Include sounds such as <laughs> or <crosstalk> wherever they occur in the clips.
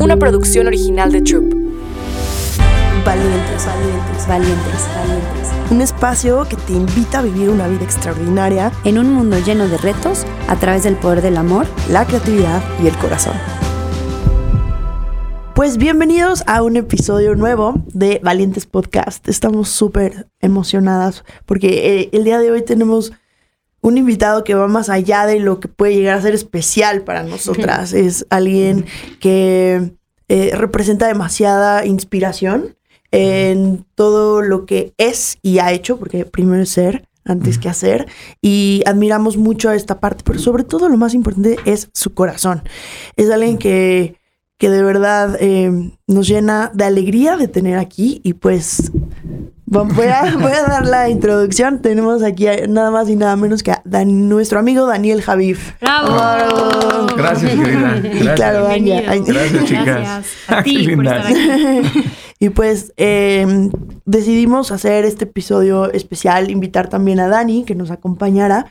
una producción original de Troop. Valientes, valientes, valientes, valientes. Un espacio que te invita a vivir una vida extraordinaria en un mundo lleno de retos a través del poder del amor, la creatividad y el corazón. Pues bienvenidos a un episodio nuevo de Valientes Podcast. Estamos súper emocionadas porque eh, el día de hoy tenemos un invitado que va más allá de lo que puede llegar a ser especial para nosotras. es alguien que eh, representa demasiada inspiración en todo lo que es y ha hecho, porque primero es ser antes que hacer, y admiramos mucho a esta parte, pero sobre todo lo más importante es su corazón. Es alguien que, que de verdad eh, nos llena de alegría de tener aquí y pues Voy a, <laughs> voy a, dar la introducción. Tenemos aquí nada más y nada menos que a nuestro amigo Daniel Javif. ¡Bravo! Gracias, querida. Gracias. <laughs> Claro, Gracias, chicas. Gracias a <laughs> ti por estar aquí. Y pues eh, decidimos hacer este episodio especial, invitar también a Dani que nos acompañara.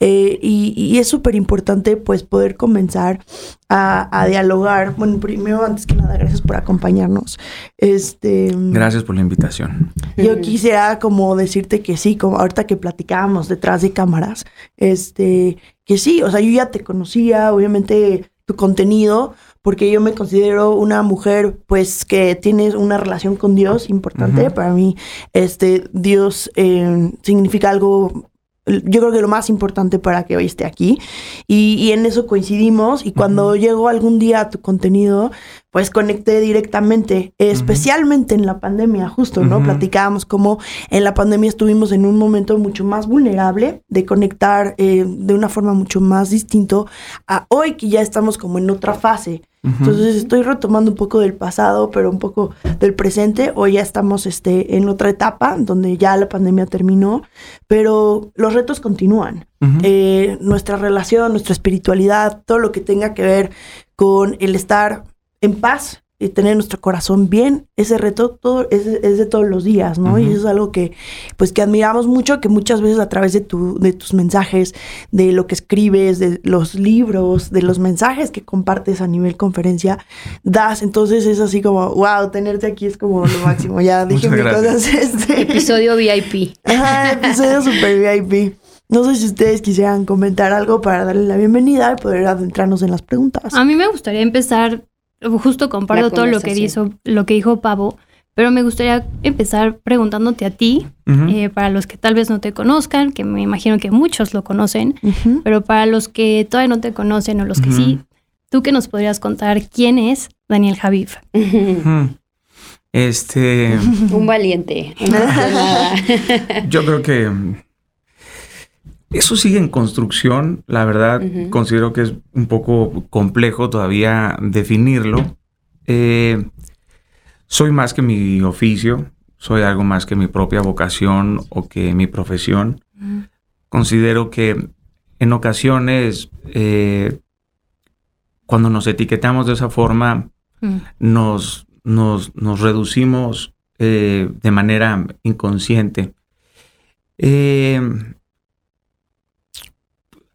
Eh, y, y, es súper importante pues poder comenzar a, a, dialogar. Bueno, primero, antes que nada, gracias por acompañarnos. Este, gracias por la invitación. Yo quisiera como decirte que sí, como ahorita que platicábamos detrás de cámaras, este, que sí, o sea, yo ya te conocía, obviamente tu contenido, porque yo me considero una mujer pues que tiene una relación con Dios importante. Para mí, este Dios eh, significa algo yo creo que lo más importante para que hoy esté aquí. Y, y en eso coincidimos. Y cuando llegó algún día a tu contenido, pues conecté directamente, especialmente en la pandemia, justo, ¿no? Platicábamos cómo en la pandemia estuvimos en un momento mucho más vulnerable de conectar eh, de una forma mucho más distinto a hoy que ya estamos como en otra fase. Entonces estoy retomando un poco del pasado, pero un poco del presente. Hoy ya estamos este, en otra etapa donde ya la pandemia terminó, pero los retos continúan. eh, nuestra relación, nuestra espiritualidad, todo lo que tenga que ver con el estar en paz y tener nuestro corazón bien, ese reto todo, es, es de todos los días, ¿no? Uh -huh. Y eso es algo que, pues, que admiramos mucho, que muchas veces a través de, tu, de tus mensajes, de lo que escribes, de los libros, de los mensajes que compartes a nivel conferencia, das. Entonces es así como, wow, tenerte aquí es como lo máximo. Ya dije mis cosas. Este... Episodio VIP. Ajá, episodio super VIP. No sé si ustedes quisieran comentar algo para darle la bienvenida y poder adentrarnos en las preguntas. A mí me gustaría empezar justo comparto todo lo que dijo, lo que dijo Pavo, pero me gustaría empezar preguntándote a ti, uh -huh. eh, para los que tal vez no te conozcan, que me imagino que muchos lo conocen, uh -huh. pero para los que todavía no te conocen o los que uh -huh. sí, ¿tú qué nos podrías contar quién es Daniel Javif? Este... Un valiente. Yo creo que eso sigue en construcción, la verdad, uh -huh. considero que es un poco complejo todavía definirlo. Eh, soy más que mi oficio, soy algo más que mi propia vocación o que mi profesión. Uh -huh. Considero que en ocasiones, eh, cuando nos etiquetamos de esa forma, uh -huh. nos, nos, nos, reducimos eh, de manera inconsciente. Eh,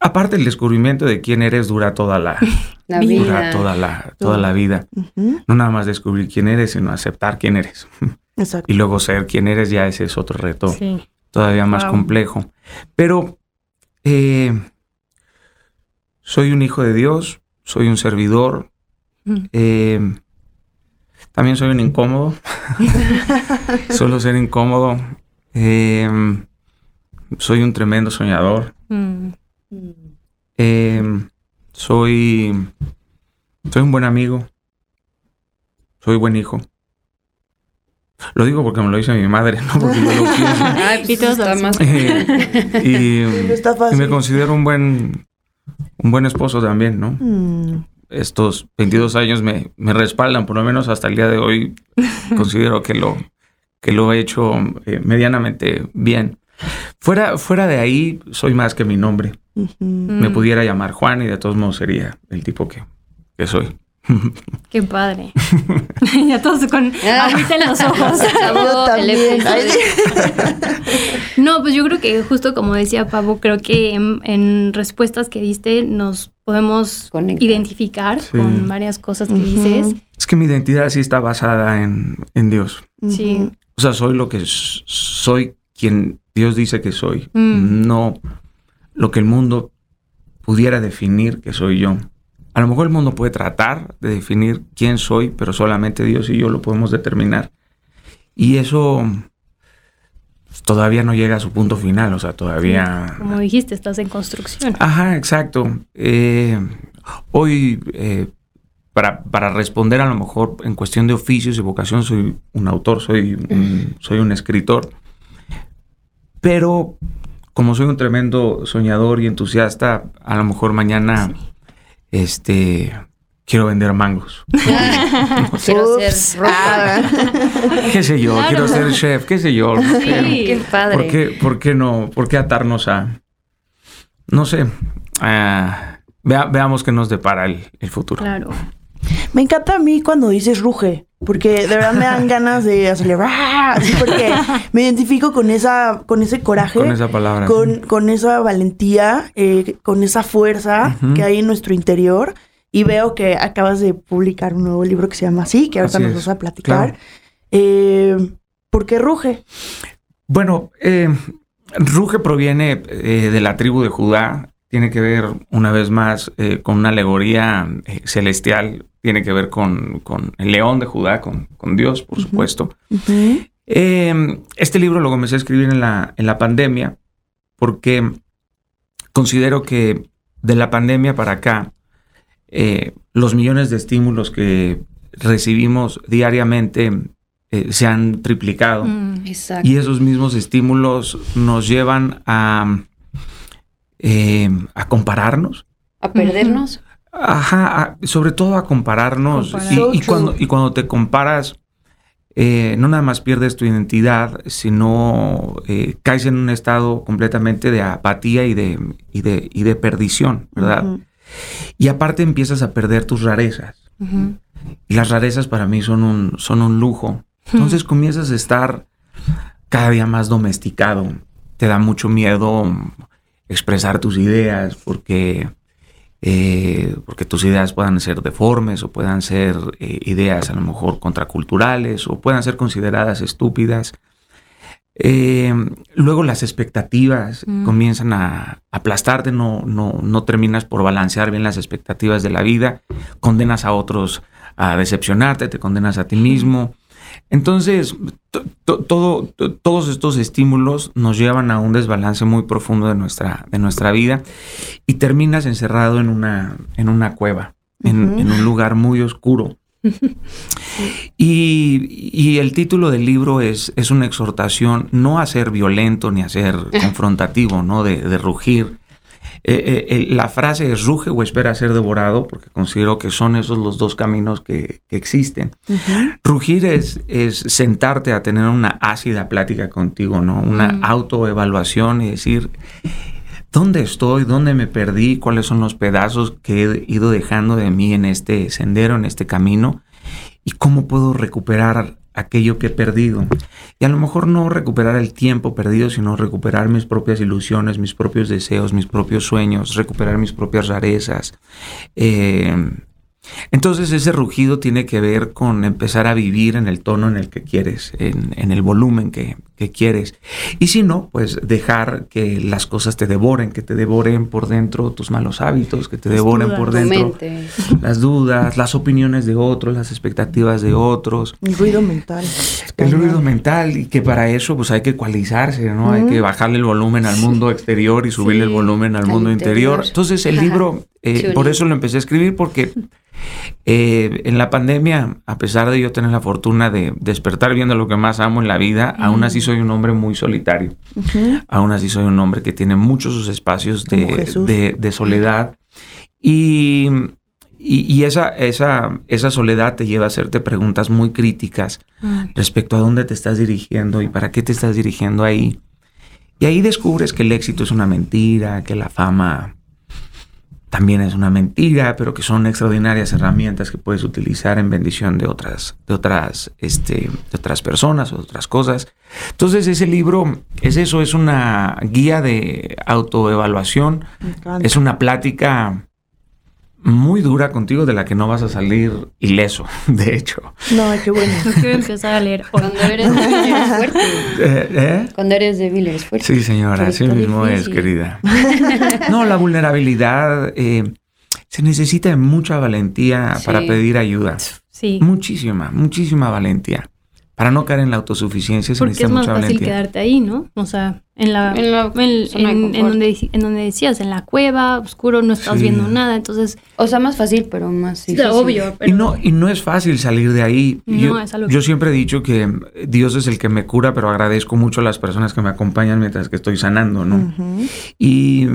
aparte el descubrimiento de quién eres dura toda la, <laughs> la vida. Toda la, toda la vida. Uh -huh. No nada más descubrir quién eres, sino aceptar quién eres. <laughs> Exacto. Y luego ser quién eres, ya ese es otro reto sí. todavía más wow. complejo. Pero eh, soy un hijo de Dios, soy un servidor. Uh -huh. eh, también soy un incómodo. <laughs> Solo ser incómodo. Eh, soy un tremendo soñador. Uh -huh. Eh, soy, soy un buen amigo. Soy buen hijo. Lo digo porque me lo dice mi madre, no porque yo lo pienso. <laughs> Ay, está más. Eh, y, y, me considero un buen, un buen esposo también, ¿no? Mm. Estos 22 años me, me, respaldan, por lo menos hasta el día de hoy. <laughs> considero que lo, que lo he hecho eh, medianamente bien. Fuera, fuera de ahí, soy más que mi nombre. Uh -huh. Me pudiera llamar Juan y de todos modos sería el tipo que, que soy. <laughs> Qué padre. <laughs> ya todos con agüita en los ojos. <laughs> no, pues yo creo que justo como decía Pavo, creo que en, en respuestas que diste nos podemos Conectar. identificar sí. con varias cosas que uh -huh. dices. Es que mi identidad sí está basada en, Dios. Sí. O sea, soy lo que soy quien Dios dice que soy. Mm. No lo que el mundo pudiera definir que soy yo. A lo mejor el mundo puede tratar de definir quién soy, pero solamente Dios y yo lo podemos determinar. Y eso todavía no llega a su punto final, o sea, todavía... como dijiste, estás en construcción. Ajá, exacto. Eh, hoy, eh, para, para, responder a lo mejor en cuestión de oficios y vocación, soy un autor, soy un, soy un escritor, pero como soy un tremendo soñador y entusiasta, a lo mejor mañana este quiero vender mangos. <laughs> quiero ser ropa. qué sé yo, quiero ser chef, qué sé yo. Sí, qué padre. ¿por qué, ¿Por qué, no? ¿Por qué atarnos a no sé? veamos qué nos depara el, el futuro. Claro. Me encanta a mí cuando dices ruge, porque de verdad me dan ganas de acelerar, así porque me identifico con esa, con ese coraje, con esa palabra, con, con esa valentía, eh, con esa fuerza que hay en nuestro interior. Y veo que acabas de publicar un nuevo libro que se llama así, que ahorita nos vas a platicar. Eh, ¿Por qué ruge? Bueno, eh, ruge proviene de la tribu de Judá tiene que ver una vez más con una alegoría celestial tiene que ver con, el león de Judá, con, Dios, por supuesto. Em, este libro lo comencé a escribir en la, en la pandemia porque considero que de la pandemia para acá, eh, los millones de estímulos que recibimos diariamente eh, se han triplicado. Mm, y esos mismos estímulos nos llevan a, em, a compararnos. A perdernos. Ajá, sobre todo a compararnos. Y, cuando, y cuando te comparas, eh, no nada más pierdes tu identidad, sino eh, caes en un estado completamente de apatía y de, y de, y de perdición, ¿verdad? Y aparte empiezas a perder tus rarezas. Y las rarezas para mí son un, son un lujo. Entonces comienzas a estar cada día más domesticado. Te da mucho miedo expresar tus ideas porque eh, porque tus ideas puedan ser deformes o puedan ser eh, ideas a lo mejor contraculturales o puedan ser consideradas estúpidas. Eh, luego las expectativas mm. comienzan a aplastarte, no, no, no terminas por balancear bien las expectativas de la vida, condenas a otros a decepcionarte, te condenas a ti mismo. Entonces, todo, todos estos estímulos nos llevan a un desbalance muy profundo de nuestra, de nuestra vida y terminas encerrado en una, en una cueva, en, un lugar muy oscuro. <laughs> y, el título del libro es, es, una exhortación no a ser violento ni a ser confrontativo, ¿no? De, de rugir, eh, eh, la frase es ruge o espera ser devorado, porque considero que son esos los dos caminos que, existen. Rugir es, es, sentarte a tener una ácida plática contigo, ¿no? Una autoevaluación y decir, ¿dónde estoy? ¿Dónde me perdí? ¿Cuáles son los pedazos que he ido dejando de mí en este sendero, en este camino? ¿Y cómo puedo recuperar aquello que he perdido. Y a lo mejor no recuperar el tiempo perdido, sino recuperar mis propias ilusiones, mis propios deseos, mis propios sueños, recuperar mis propias rarezas. Eh, entonces ese rugido tiene que ver con empezar a vivir en el tono en el que quieres, en, el volumen que, quieres. Y si no, pues dejar que las cosas te devoren, que te devoren por dentro tus malos hábitos, que te devoren por dentro las dudas, las opiniones de otros, las expectativas de otros. El ruido mental. El ruido mental y que para eso pues hay que ecualizarse, ¿no? Hay que bajarle el volumen al mundo exterior y subirle el volumen al, mundo interior. Entonces el libro, eh, por eso lo empecé a escribir porque eh, en la pandemia, a pesar de yo tener la fortuna de despertar viendo lo que más amo en la vida, aún así soy un hombre muy solitario. Aún así soy un hombre que tiene muchos sus espacios de, soledad. Y, y, esa, esa, esa, soledad te lleva a hacerte preguntas muy críticas respecto a dónde te estás dirigiendo y para qué te estás dirigiendo ahí. Y ahí descubres que el éxito es una mentira, que la fama también es una mentira, pero que son extraordinarias herramientas que puedes utilizar en bendición de otras, de otras, este, de otras personas o de otras cosas. Entonces ese libro es eso, es una guía de autoevaluación, es una plática muy dura contigo de la que no vas a salir ileso, <laughs> de hecho. No, qué bueno. No quiero empezar a leer. Cuando <laughs> eres débil eres fuerte. Eh, ¿eh? Cuando eres débil eres fuerte. Sí, señora, así mismo es, querida. <laughs> No, la vulnerabilidad eh, se necesita mucha valentía para pedir ayuda. Sí. Muchísima, muchísima valentía para no caer en la autosuficiencia se Porque es más fácil quedarte ahí, ¿no? O sea, en la, en, donde, en donde decías, en la cueva, oscuro, no estás viendo nada, entonces... O sea, más fácil, pero más difícil. obvio. Y, no, y no es fácil salir de ahí. yo, yo siempre he dicho que Dios es el que me cura, pero agradezco mucho a las personas que me acompañan mientras que estoy sanando, ¿no? Y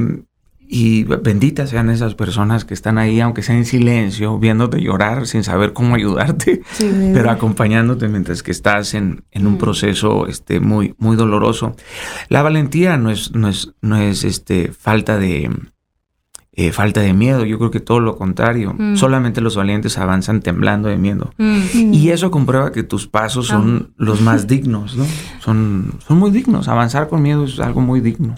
y benditas sean esas personas que están ahí, aunque sea en silencio, viéndote llorar sin saber cómo ayudarte, <laughs> pero acompañándote mientras que estás en, en un mm. proceso este, muy, muy doloroso. La valentía no es, no es, no es este, falta de, eh, falta de miedo. Yo creo que todo lo contrario. Mm. Solamente los valientes avanzan temblando de miedo. Mm. Y eso comprueba que tus pasos son ah. los más dignos, ¿no? Son, son muy dignos. Avanzar con miedo es algo muy digno.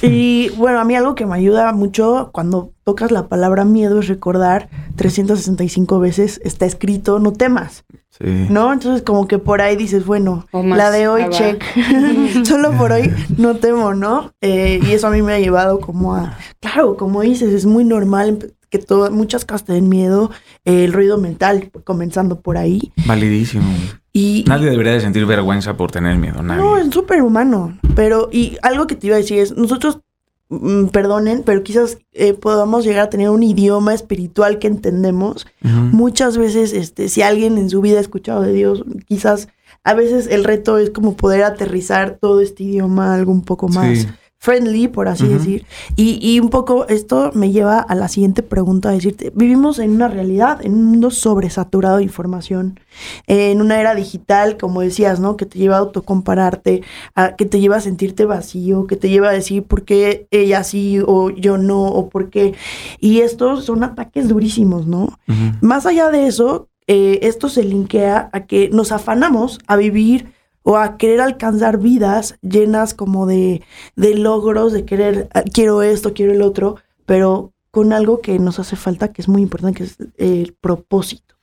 Y bueno, a mí algo que me ayuda mucho cuando tocas la palabra miedo es recordar 365 veces está escrito no temas. Sí. ¿No? Entonces como que por ahí dices, bueno, la de hoy check. <laughs> Solo por hoy no temo, ¿no? Eh, y eso a mí me ha llevado como a, claro, como dices, es muy normal que todo, muchas casas te den miedo, el ruido mental, comenzando por ahí. Validísimo. Y, nadie debería de sentir vergüenza por tener miedo, nadie. No, es súper humano. Pero, y algo que te iba a decir es, nosotros, mm, perdonen, pero quizás eh, podamos llegar a tener un idioma espiritual que entendemos. Muchas veces, este, si alguien en su vida ha escuchado de Dios, quizás a veces el reto es como poder aterrizar todo este idioma algo un poco más friendly, por así decir. Y, y, un poco esto me lleva a la siguiente pregunta, a decirte, vivimos en una realidad, en un mundo sobresaturado de información, en una era digital, como decías, ¿no? Que te lleva a autocompararte, a, que te lleva a sentirte vacío, que te lleva a decir por qué ella sí o yo no, o por qué. Y estos son ataques durísimos, ¿no? Más allá de eso, eh, esto se linkea a que nos afanamos a vivir o a querer alcanzar vidas llenas como de, de logros, de querer, ah, quiero esto, quiero el otro, pero con algo que nos hace falta, que es muy importante, que es el propósito.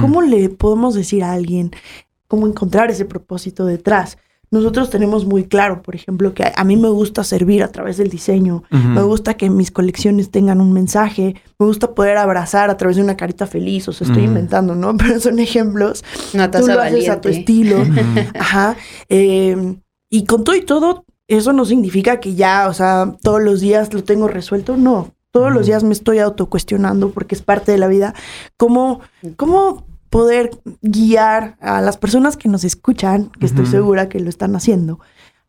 ¿Cómo le podemos decir a alguien cómo encontrar ese propósito detrás? Nosotros tenemos muy claro, por ejemplo, que a mí me gusta servir a través del diseño, me gusta que mis colecciones tengan un mensaje, me gusta poder abrazar a través de una carita feliz, o sea, estoy inventando, ¿no? <laughs> Pero son ejemplos. Una Tú lo haces a tu estilo. <laughs> Ajá. Em, y con todo y todo, eso no significa que ya, o sea, todos los días lo tengo resuelto, no. Todos los días me estoy autocuestionando porque es parte de la vida. ¿Cómo, cómo poder guiar a las personas que nos escuchan, que estoy segura que lo están haciendo,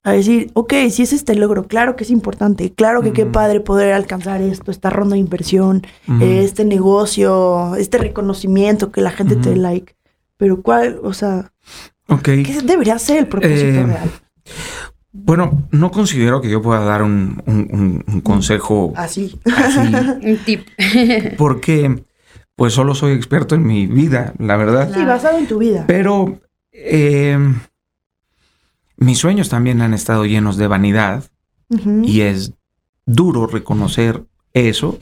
a decir, ok, si es este logro, claro que es importante, claro que qué padre poder alcanzar esto, esta ronda de inversión, este negocio, este reconocimiento, que la gente te dé like, pero cuál, o sea, okay. ¿qué debería ser el propósito eh, real? Bueno, no considero que yo pueda dar un, un consejo así. así. <laughs> un tip. porque pues solo soy experto en mi vida, la verdad. Sí, basado en tu vida. Pero eh, mis sueños también han estado llenos de vanidad y es duro reconocer eso,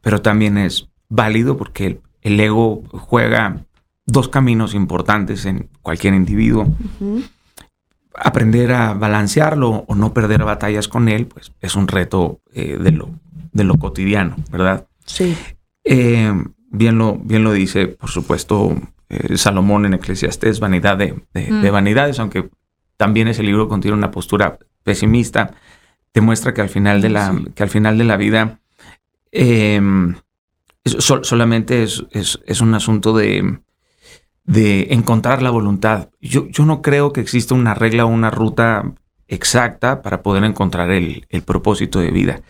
pero también es válido porque el, ego juega dos caminos importantes en cualquier individuo. Aprender a balancearlo o no perder batallas con él, pues es un reto eh, de, lo, de lo cotidiano, ¿verdad? Sí. Eh, bien, lo, bien lo dice, por supuesto, eh, Salomón en Eclesiastés, vanidad de, mm. vanidades, aunque también ese libro contiene una postura pesimista, te muestra que al final de la, que al final de la vida em, solamente es, es, un asunto de, de encontrar la voluntad. Yo, yo no creo que exista una regla o una ruta exacta para poder encontrar el, el propósito de vida.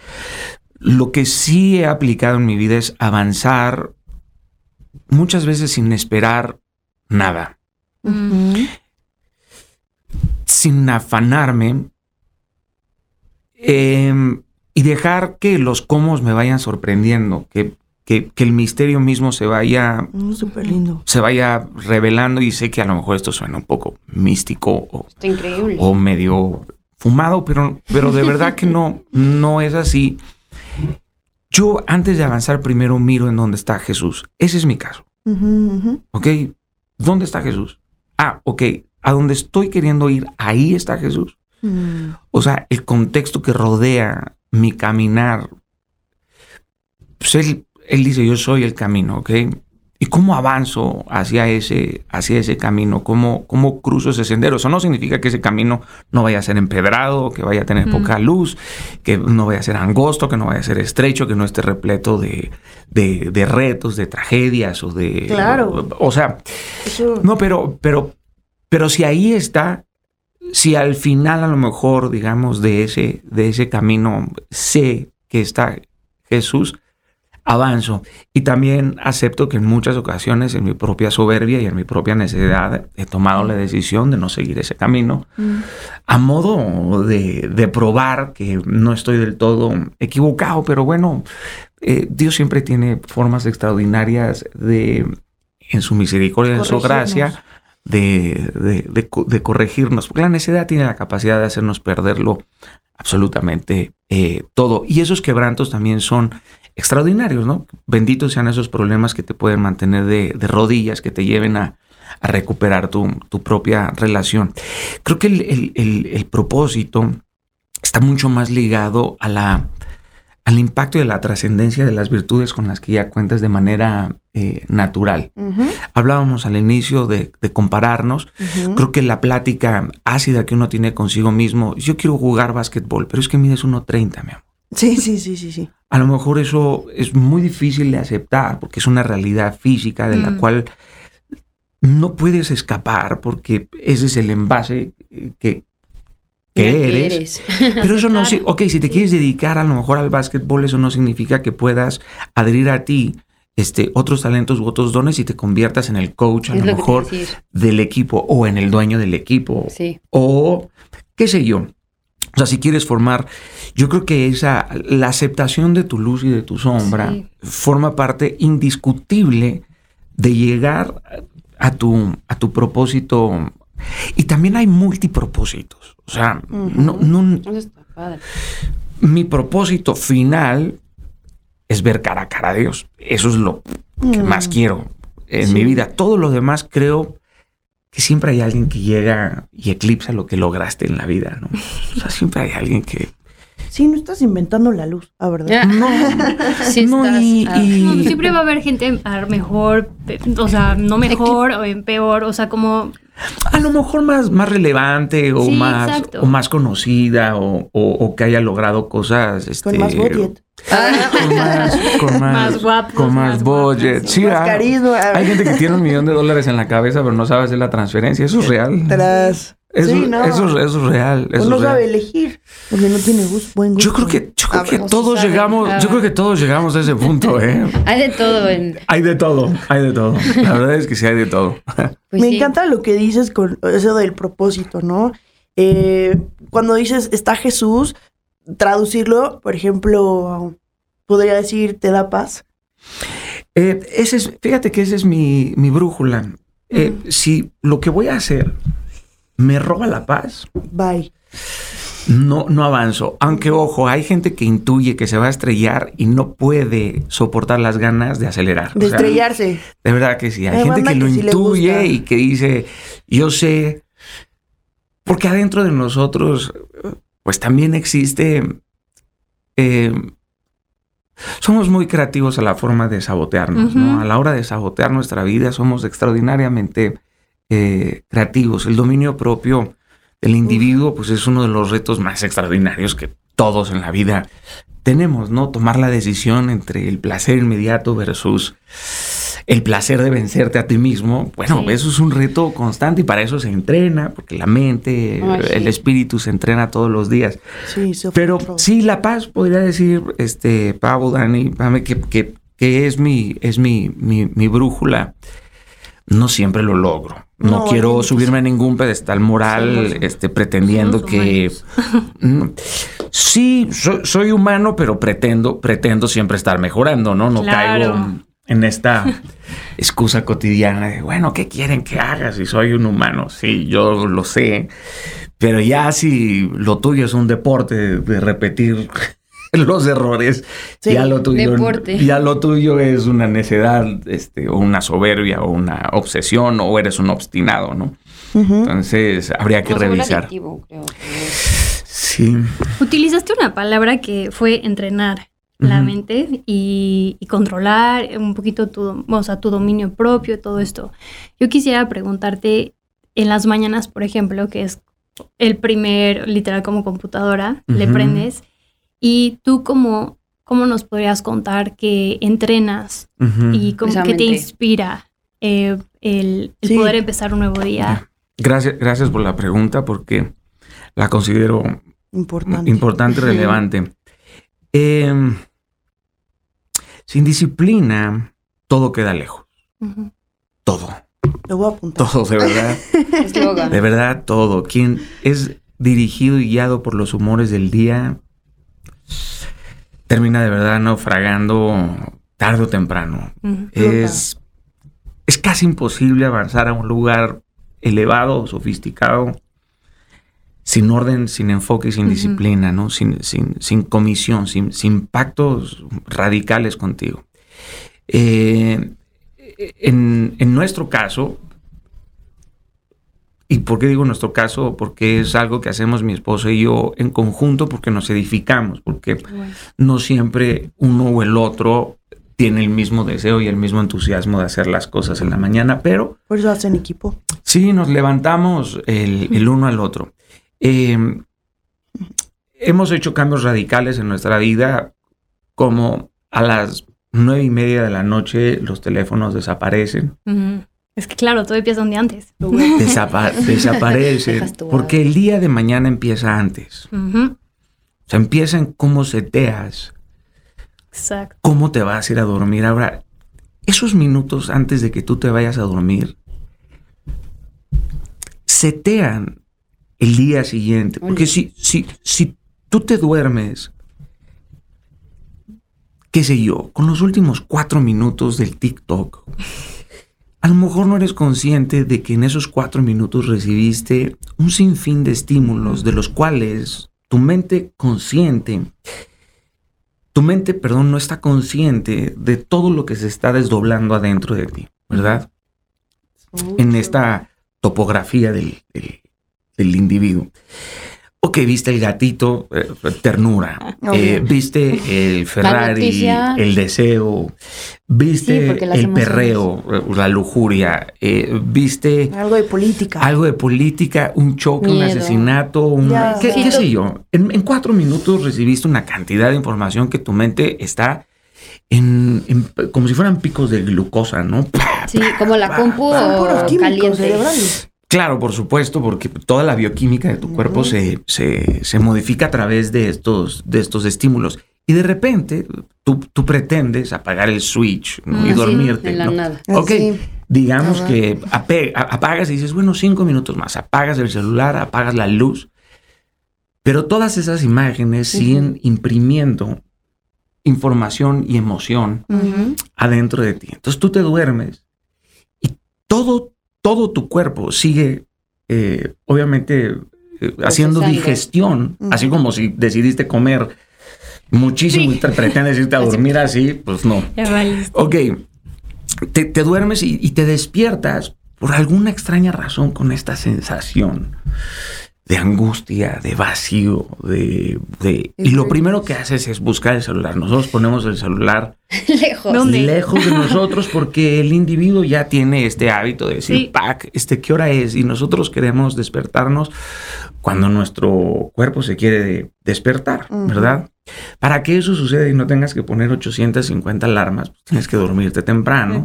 Lo que sí he aplicado en mi vida es avanzar muchas veces sin esperar nada. Sin afanarme em, y dejar que los cómo me vayan sorprendiendo, que, que, el misterio mismo se vaya, mm, lindo. se vaya revelando y sé que a lo mejor esto suena un poco místico o, o medio fumado, pero, pero de verdad que no, no es así yo antes de avanzar primero miro en dónde está Jesús. Ese es mi caso. ¿Ok? ¿Dónde está Jesús? Ah, ok. A dónde estoy queriendo ir, ahí está Jesús. Mm. O sea, el contexto que rodea mi caminar. Pues él, él dice, yo soy el camino, ¿ok? ¿Y cómo avanzo hacia ese, hacia ese camino? ¿Cómo, ¿Cómo cruzo ese sendero? Eso no significa que ese camino no vaya a ser empedrado, que vaya a tener poca luz, que no vaya a ser angosto, que no vaya a ser estrecho, que no esté repleto de, de, retos, de tragedias o de... Claro. O, sea, no, pero, pero, pero si ahí está, si al final a lo mejor, digamos, de ese, de ese camino sé que está Jesús, avanzo. Y también acepto que en muchas ocasiones, en mi propia soberbia y en mi propia necesidad, he tomado la decisión de no seguir ese camino, mm. a modo de, probar que no estoy del todo equivocado, pero bueno, eh, Dios siempre tiene formas extraordinarias de, en su misericordia, en su gracia, de, de, corregirnos, porque la necesidad tiene la capacidad de hacernos perderlo absolutamente eh, todo. Y esos quebrantos también son extraordinarios, ¿no? Benditos sean esos problemas que te pueden mantener de, rodillas, que te lleven a, recuperar tu, propia relación. Creo que el, propósito está mucho más ligado a la, al impacto y a la trascendencia de las virtudes con las que ya cuentas de manera eh, natural. Hablábamos al inicio de, compararnos. Creo que la plática ácida que uno tiene consigo mismo, yo quiero jugar básquetbol, pero es que mides 1.30, mi amor. Sí, sí, sí, sí, sí. A lo mejor eso es muy difícil de aceptar porque es una realidad física de la mm. cual no puedes escapar porque ese es el envase que, que eres. <laughs> Pero eso no, sí, ok, si te quieres dedicar a lo mejor al básquetbol, eso no significa que puedas adherir a ti este, otros talentos u otros dones y te conviertas en el coach a lo, mejor del equipo o en el dueño del equipo. Sí. O qué sé yo. O sea, si quieres formar, yo creo que esa, la aceptación de tu luz y de tu sombra forma parte indiscutible de llegar a tu, a tu propósito. Y también hay multipropósitos. O sea, no, mi propósito final es ver cara a cara a Dios. Eso es lo que más mm. quiero en mi vida. Todo lo demás creo que siempre hay alguien que llega y eclipsa lo que lograste en la vida, ¿no? O sea, siempre hay alguien que... Sí, no estás inventando la luz, a verdad. No, <laughs> sí no, y, y... siempre va a haber gente mejor, o sea, no mejor o en peor, o sea, como a lo mejor más, más relevante o, más, o más conocida o, o, que haya logrado cosas. Este, con más budget. con más, con <laughs> más, guapos, con más, budget. sí, más carisma. Hay gente que tiene un millón de dólares en la cabeza, pero no sabe hacer la transferencia. Eso es real. Tras. Eso, eso, eso, es real. Eso no sabe elegir porque no tiene gusto, buen gusto. Yo creo que, yo creo que todos llegamos, yo creo que todos llegamos a ese punto, ¿eh? <laughs> hay de todo. En... Hay de todo, hay de todo. La verdad es que sí hay de todo. <laughs> Pues Me encanta lo que dices con eso del propósito, ¿no? Eh, cuando dices está Jesús, traducirlo, por ejemplo, podría decir te da paz. Eh, ese es, fíjate que esa es mi, mi brújula. Eh, si lo que voy a hacer me roba la paz. Bye. No, no avanzo. Aunque, ojo, hay gente que intuye que se va a estrellar y no puede soportar las ganas de acelerar. De estrellarse. De verdad que sí. Hay gente que, lo intuye y que dice, yo sé. Porque adentro de nosotros, pues también existe. Eh, somos muy creativos a la forma de sabotearnos, ¿no? A la hora de sabotear nuestra vida, somos extraordinariamente eh, creativos. El dominio propio del individuo, pues es uno de los retos más extraordinarios que todos en la vida tenemos, ¿no? Tomar la decisión entre el placer inmediato versus el placer de vencerte a ti mismo. Bueno, eso es un reto constante y para eso se entrena, porque la mente, el espíritu se entrena todos los días. Sí, Pero sí, la paz, podría decir, este, Pablo, Dani, que, que, que es mi, es mi, mi brújula no siempre lo logro. No, quiero subirme a ningún pedestal moral este, pretendiendo que... <laughs> sí, soy, humano, pero pretendo, pretendo siempre estar mejorando, ¿no? No caigo en esta <laughs> excusa cotidiana de, bueno, ¿qué quieren que haga si soy un humano? Sí, yo lo sé. Pero ya si lo tuyo es un deporte de repetir <laughs> los errores. Ya lo tuyo, ya lo tuyo es una necedad, este, o una soberbia, o una obsesión, o eres un obstinado, ¿no? Entonces habría que revisar. Sí. Utilizaste una palabra que fue entrenar la mente y, controlar un poquito tu, o sea, tu dominio propio, todo esto. Yo quisiera preguntarte en las mañanas, por ejemplo, que es el primer, literal como computadora, le prendes y tú como, ¿cómo nos podrías contar que entrenas y cómo, que te inspira eh, el, poder empezar un nuevo día? Gracias, gracias por la pregunta porque la considero importante, importante y relevante. Em, sin disciplina, todo queda lejos. Todo. Lo voy a apuntar. Todo, de verdad. <laughs> de verdad, todo. Quien es dirigido y guiado por los humores del día termina de verdad naufragando tarde o temprano. Es, es casi imposible avanzar a un lugar elevado, sofisticado, sin orden, sin enfoque, sin disciplina, ¿no? Sin, sin, comisión, sin, sin, pactos radicales contigo. Eh, en, en, nuestro caso, ¿y por qué digo nuestro caso? Porque es algo que hacemos mi esposo y yo en conjunto porque nos edificamos, porque no siempre uno o el otro tiene el mismo deseo y el mismo entusiasmo de hacer las cosas en la mañana, pero... Por eso hacen equipo. Sí, nos levantamos el, el uno al otro. Em, hemos hecho cambios radicales en nuestra vida, como a las nueve y media de la noche los teléfonos desaparecen. Es que claro, todo empieza un día antes. <laughs> desaparecen. porque el día de mañana empieza antes. O sea, empieza en cómo seteas. Exacto. Cómo te vas a ir a dormir. Ahora, esos minutos antes de que tú te vayas a dormir, setean el día siguiente. Porque si, si, si tú te duermes, qué sé yo, con los últimos cuatro minutos del TikTok, a lo mejor no eres consciente de que en esos cuatro minutos recibiste un sinfín de estímulos de los cuales tu mente consciente, tu mente, perdón, no está consciente de todo lo que se está desdoblando adentro de ti, ¿verdad? En esta topografía del, del individuo. Ok, viste el gatito, eh, ternura. Eh, viste el Ferrari, el deseo. Viste el perreo, eh, la lujuria. viste. Algo de política. Algo de política, un choque, un asesinato. Un, ¿qué, sé yo? En, cuatro minutos recibiste una cantidad de información que tu mente está en, como si fueran picos de glucosa, ¿no? <laughs> Sí, como la compu caliente. Claro, por supuesto, porque toda la bioquímica de tu cuerpo se, se, modifica a través de estos, de estos estímulos. Y de repente tú, tú pretendes apagar el switch y ah, dormirte. la nada. Ok, digamos que apagas y dices, bueno, cinco minutos más, apagas el celular, apagas la luz. Pero todas esas imágenes siguen imprimiendo información y emoción adentro de ti. Entonces tú te duermes y todo todo tu cuerpo sigue, eh, obviamente, eh, haciendo digestión, así como si decidiste comer muchísimo y te pretendes irte a <laughs> dormir así, pues no. Ok, te, duermes y, te despiertas por alguna extraña razón con esta sensación de angustia, de vacío, de, Y lo primero que haces es buscar el celular. Nosotros ponemos el celular <laughs> lejos, lejos de nosotros porque el individuo ya tiene este hábito de decir, pack, este, ¿qué hora es? Y nosotros queremos despertarnos cuando nuestro cuerpo se quiere despertar, ¿verdad? Para que eso suceda y no tengas que poner 850 alarmas, pues tienes que dormirte temprano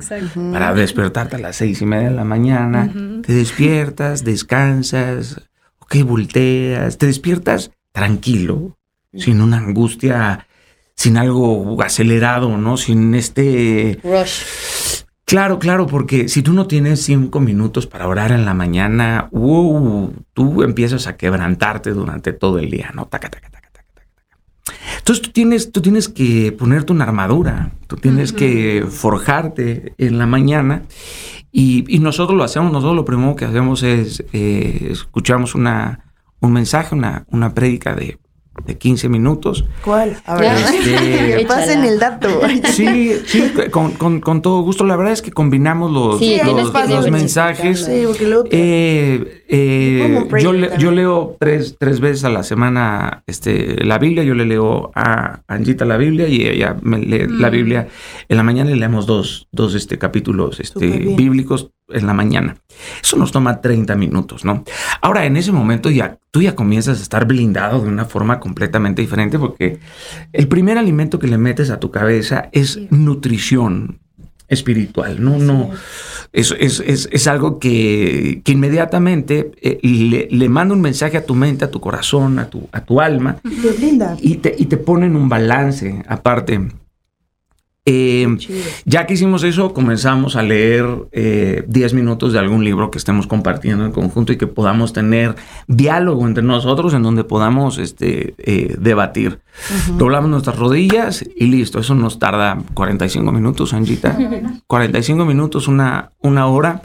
para despertarte a las seis y media de la mañana. Te despiertas, descansas, ok, volteas, te despiertas tranquilo, sin una angustia, sin algo acelerado, ¿no? Sin este... Rush. Claro, claro, porque si tú no tienes cinco minutos para orar en la mañana, wow, tú empiezas a quebrantarte durante todo el día, ¿no? Taca, taca, taca, taca, taca. Entonces tú tienes, tú tienes que ponerte una armadura, tú tienes que forjarte en la mañana y, nosotros lo hacemos, nosotros lo primero que hacemos es eh, escuchamos una, un mensaje, una, una prédica de de 15 minutos. ¿Cuál? A ver, <laughs> este, pasen el dato. Sí, sí, con, todo gusto. La verdad es que combinamos los, los, mensajes. Sí, eh, eh, yo, yo leo tres, tres veces a la semana este, la Biblia. Yo le leo a Angita la Biblia y ella me lee la mm. Biblia en la mañana y leemos dos, dos este, capítulos este, bíblicos en la mañana. Eso nos toma 30 minutos, ¿no? Ahora, en ese momento ya tú ya comienzas a estar blindado de una forma completamente diferente porque el primer alimento que le metes a tu cabeza es nutrición espiritual, ¿no? No, es, es, es, algo que, que inmediatamente eh, le, le, manda un mensaje a tu mente, a tu corazón, a tu, a tu alma. Y te, y te pone en un balance aparte. Eh, ya que hicimos eso, comenzamos a leer 10 eh, minutos de algún libro que estemos compartiendo en conjunto y que podamos tener diálogo entre nosotros en donde podamos este, eh, debatir. Doblamos nuestras rodillas y listo. Eso nos tarda 45 minutos, Angita. 45 <laughs> minutos, una, una hora.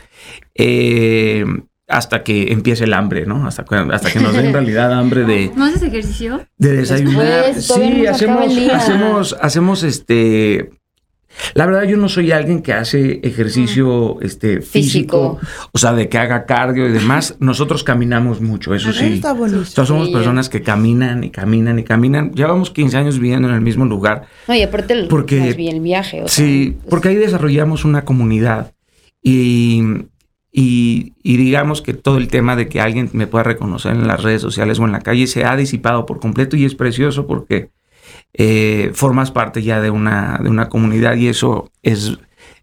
hasta que empiece el hambre, ¿no? Hasta, hasta que nos dé en realidad hambre de... <laughs> ¿No haces ejercicio? De desayunar. sí, hacemos, hacemos, hacemos este la verdad, yo no soy alguien que hace ejercicio este, físico, o sea, de que haga cardio y demás. Nosotros caminamos mucho, eso sí. Está somos personas que caminan y caminan y caminan. Llevamos 15 años viviendo en el mismo lugar. No, y aparte el, porque, el viaje. sí, pues porque ahí desarrollamos una comunidad y, y, y, digamos que todo el tema de que alguien me pueda reconocer en las redes sociales o en la calle se ha disipado por completo y es precioso porque eh, formas parte ya de una, de una comunidad y eso es...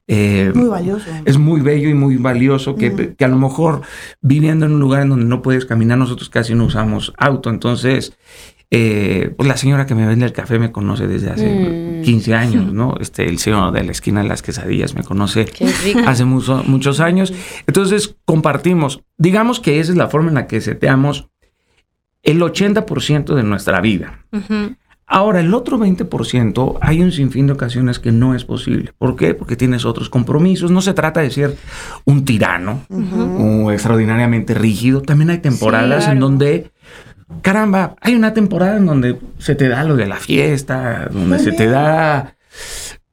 Eh, muy valioso. Es muy bello y muy valioso que, que, a lo mejor viviendo en un lugar en donde no puedes caminar, nosotros casi no usamos auto. Entonces, eh, pues la señora que me vende el café me conoce desde hace 15 mm. años, <laughs> ¿no? Este, el señor de la esquina de las quesadillas me conoce hace muchos años. Entonces, compartimos. Digamos que esa es la forma en la que seteamos el 80% de nuestra vida. Ahora, el otro 20% hay un sinfín de ocasiones que no es posible. ¿Por qué? Porque tienes otros compromisos. No se trata de ser un tirano o extraordinariamente rígido. También hay temporadas en donde, caramba, hay una temporada en donde se te da lo de la fiesta, donde se te da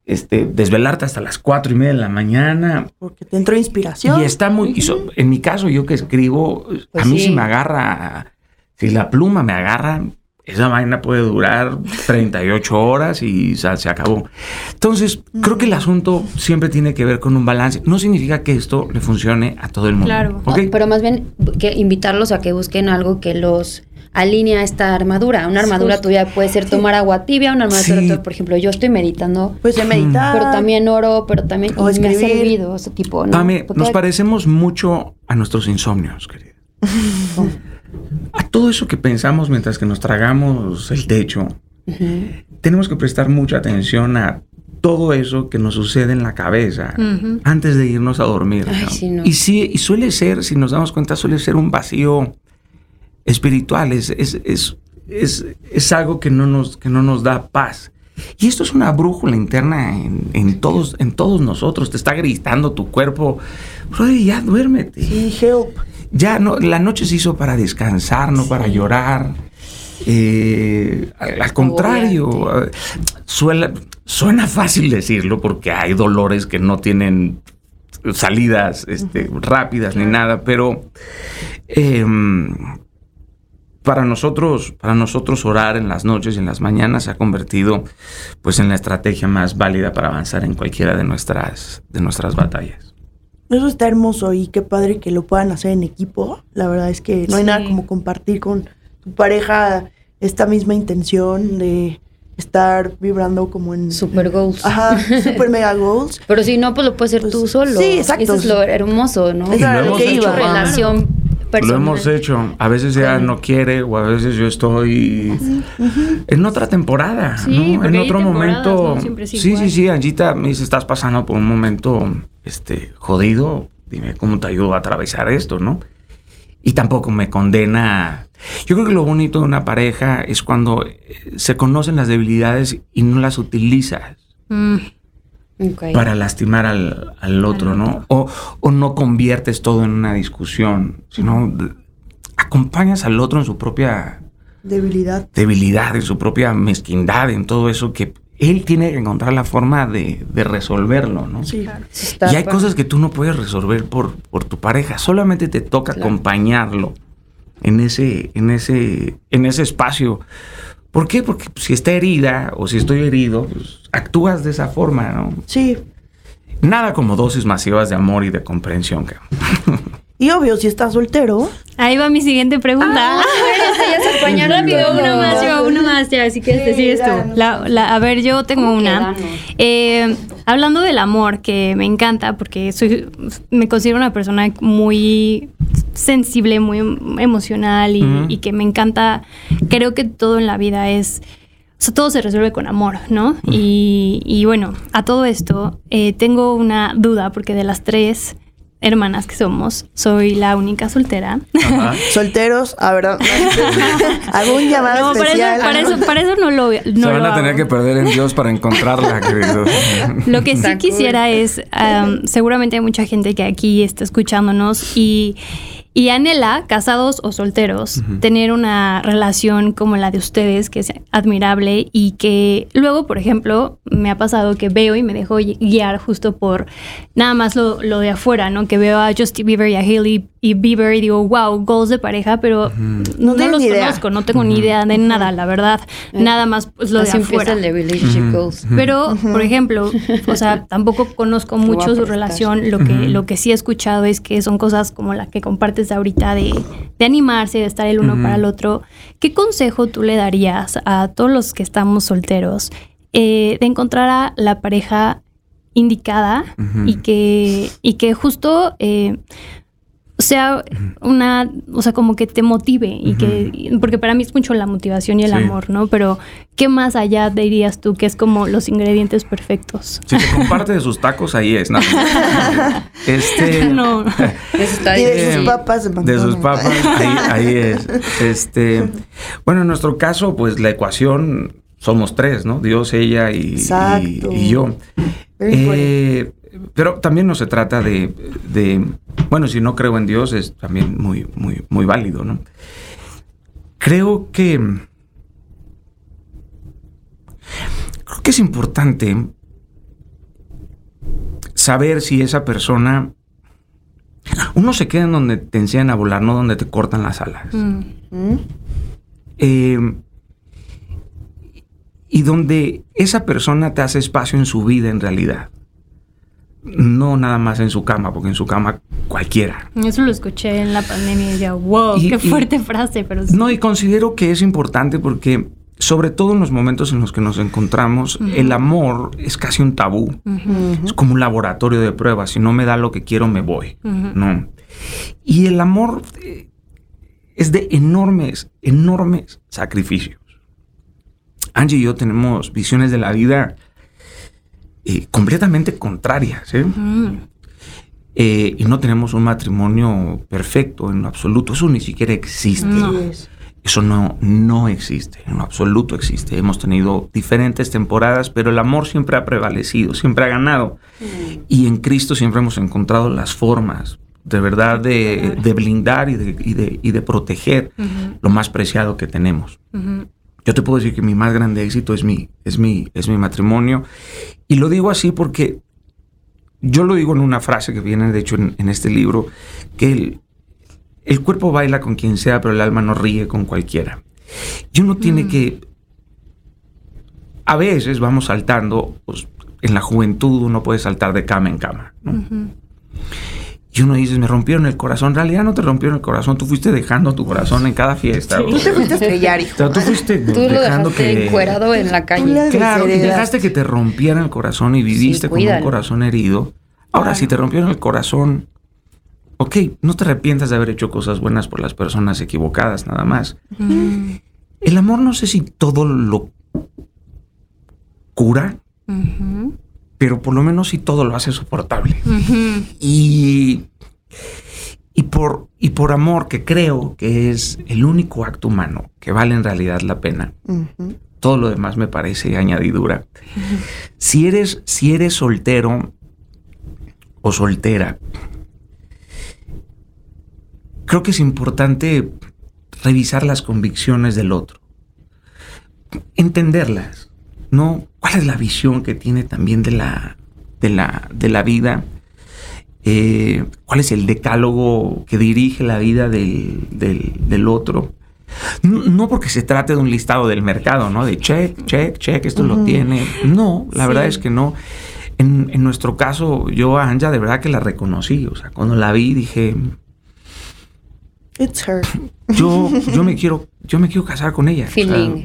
este, desvelarte hasta las cuatro y media de la mañana. Porque te entró inspiración. Y está muy, en mi caso, yo que escribo, pues a mí si me agarra, si la pluma me agarra, esa vaina puede durar 38 horas y se acabó. Entonces, creo que el asunto siempre tiene que ver con un balance. No significa que esto le funcione a todo el mundo. Claro. pero más bien que invitarlos a que busquen algo que los alinea a esta armadura. Una armadura tuya puede ser tomar agua tibia, una armadura, por ejemplo, yo estoy meditando. Pues de meditar. Pero también oro, pero también o me ha servido ese tipo. ¿no? nos parecemos mucho a nuestros insomnios, querida. <laughs> a todo eso que pensamos mientras que nos tragamos el techo, tenemos que prestar mucha atención a todo eso que nos sucede en la cabeza antes de irnos a dormir. Y sí, y suele ser, si nos damos cuenta, suele ser un vacío espiritual, es, es, es, algo que no, nos, que no nos da paz. Y esto es una brújula interna en, todos, en todos nosotros. Te está gritando tu cuerpo, ya duérmete. Sí, help ya no, la noche se hizo para descansar, no para llorar. Eh, al, contrario, suena fácil decirlo porque hay dolores que no tienen salidas este, rápidas ni nada, pero em, para nosotros, para nosotros orar en las noches y en las mañanas se ha convertido pues en la estrategia más válida para avanzar en cualquiera de nuestras, de nuestras batallas. Eso está hermoso y qué padre que lo puedan hacer en equipo. La verdad es que no hay nada como compartir con tu pareja esta misma intención de estar vibrando como en... Super goals. Ajá, super mega goals. <laughs> Pero si no, pues lo puedes hacer tú pues, solo. Sí, exacto. Eso es lo hermoso, ¿no? Es lo que iba. relación Lo hemos hecho. A veces ella no quiere o a veces yo estoy en otra temporada, ¿no? En otro momento. sí, sí, sí. Angita me dice, estás pasando por un momento este, jodido, dime cómo te ayudo a atravesar esto, ¿no? Y tampoco me condena. Yo creo que lo bonito de una pareja es cuando eh, se conocen las debilidades y no las utilizas mm. Para lastimar al, otro, ¿no? O, o, no conviertes todo en una discusión, sino acompañas al otro en su propia debilidad. Debilidad, en su propia mezquindad, en todo eso que él tiene que encontrar la forma de, resolverlo, ¿no? Sí, Y hay cosas que tú no puedes resolver por, por tu pareja, solamente te toca acompañarlo en ese, en ese, en ese espacio. ¿Por qué? Porque si está herida o si estoy herido, pues, actúas de esa forma, ¿no? Sí. Nada como dosis masivas de amor y de comprensión. <laughs> Y obvio, si estás soltero. Ahí va mi siguiente pregunta. Ah, ya se rápido. Una más, yo, una más, ya, así que sí, sigues tú. a ver, yo tengo una. Eh, hablando del amor, que me encanta, porque soy, me considero una persona muy sensible, muy emocional y, y que me encanta. Creo que todo en la vida es sea, todo se resuelve con amor, ¿no? Y, y, bueno, a todo esto, eh, tengo una duda, porque de las tres hermanas que somos, soy la única soltera. <laughs> Solteros, a ver, <laughs> algún llamado especial. Para eso, para eso, no lo no Se van a tener que perder en Dios para encontrarla, <laughs> querido. Lo que sí quisiera es, seguramente hay mucha gente que aquí está escuchándonos y y anhela, casados o solteros, tener una relación como la de ustedes, que es admirable y que luego, por ejemplo, me ha pasado que veo y me dejo guiar justo por nada más lo, lo de afuera, ¿no? Que veo a Justin Bieber y a Hailey y Bieber y digo, wow, goals de pareja, pero no, los conozco, no tengo ni idea de nada, la verdad. Eh, nada más pues, lo de afuera. Pero, por ejemplo, o sea, tampoco conozco mucho su relación. Lo que, lo que sí he escuchado es que son cosas como la que compartes ahorita de, de animarse, de estar el uno para el otro. ¿Qué consejo tú le darías a todos los que estamos solteros eh, de encontrar a la pareja indicada y que y que justo eh, sea una, o sea, como que te motive y que, porque para mí es mucho la motivación y el amor, ¿no? Pero, ¿qué más allá dirías tú que es como los ingredientes perfectos? Si te comparte de sus tacos, ahí es, ¿no? <laughs> este, no. y de sus papas. De, sus papas, ahí, ahí es. Este, bueno, en nuestro caso, pues la ecuación somos tres, ¿no? Dios, ella y, y, yo. Eh, pero también no se trata de, bueno, si no creo en Dios es también muy, muy, muy válido, ¿no? Creo que, creo que es importante saber si esa persona, uno se queda en donde te enseñan a volar, no donde te cortan las alas. Mm. Eh, y donde esa persona te hace espacio en su vida en realidad no nada más en su cama, porque en su cama cualquiera. Eso lo escuché en la pandemia y ya, wow, qué fuerte frase, pero No, y considero que es importante porque sobre todo en los momentos en los que nos encontramos, el amor es casi un tabú. Es como un laboratorio de pruebas. Si no me da lo que quiero, me voy. ¿no? Y el amor eh, es de enormes, enormes sacrificios. Angie y yo tenemos visiones de la vida eh, completamente contrarias. ¿eh? ¿eh? y no tenemos un matrimonio perfecto en lo absoluto. Eso ni siquiera existe. Eso no, no existe, en lo absoluto existe. Hemos tenido diferentes temporadas, pero el amor siempre ha prevalecido, siempre ha ganado. Y en Cristo siempre hemos encontrado las formas de verdad de, blindar y de, y de, proteger lo más preciado que tenemos. Yo te puedo decir que mi más grande éxito es mi, es mi, es mi matrimonio. Y lo digo así porque yo lo digo en una frase que viene, de hecho, en, este libro, que el, el, cuerpo baila con quien sea, pero el alma no ríe con cualquiera. Y uno tiene mm. que... A veces vamos saltando, pues, en la juventud uno puede saltar de cama en cama. ¿no? Y uno dice, me rompieron el corazón. En realidad no te rompieron el corazón. Tú fuiste dejando tu corazón en cada fiesta. Tú te fuiste a estrellar, hijo. tú fuiste tú dejando lo que... encuerado en la calle. Claro, y dejaste que te rompieran el corazón y viviste con un corazón herido. Ahora, si te rompieron el corazón, ok, no te arrepientas de haber hecho cosas buenas por las personas equivocadas, nada más. El amor no sé si todo lo cura, pero por lo menos si todo lo hace soportable. y, y, por, y por amor, que creo que es el único acto humano que vale en realidad la pena. Todo lo demás me parece añadidura. si, eres, si eres soltero o soltera, creo que es importante revisar las convicciones del otro, entenderlas, ¿no? ¿Cuál es la visión que tiene también de la, de la, de la vida? Eh, ¿Cuál es el decálogo que dirige la vida del, del, otro? No, porque se trate de un listado del mercado, ¿no? De check, check, check, esto lo tiene. No, la verdad es que no. En, en, nuestro caso, yo a Anja de verdad que la reconocí. O sea, cuando la vi dije, It's her. Yo, yo me quiero, yo me quiero casar con ella.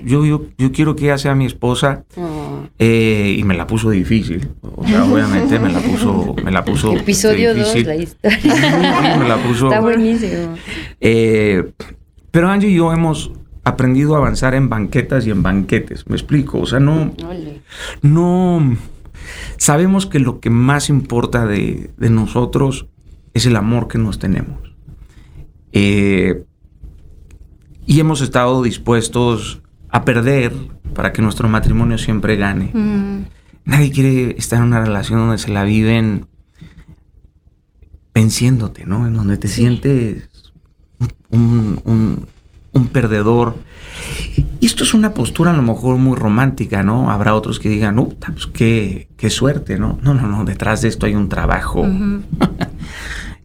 yo, yo, yo, quiero que ella sea mi esposa. Oh. Eh, y me la puso difícil. O sea, obviamente me la puso, me la puso. Episodio 2, la historia. me la puso. Está buenísimo. Eh, pero Angie y yo hemos aprendido a avanzar en banquetas y en banquetes. Me explico. O sea, no. No. Sabemos que lo que más importa de, de nosotros es el amor que nos tenemos. Eh, y hemos estado dispuestos a perder para que nuestro matrimonio siempre gane. Mm. Nadie quiere estar en una relación donde se la viven venciéndote, ¿no? En donde te sientes un, perdedor. Y esto es una postura a lo mejor muy romántica, ¿no? Habrá otros que digan, uh, pues qué, qué suerte, ¿no? No, no, no, detrás de esto hay un trabajo. <laughs>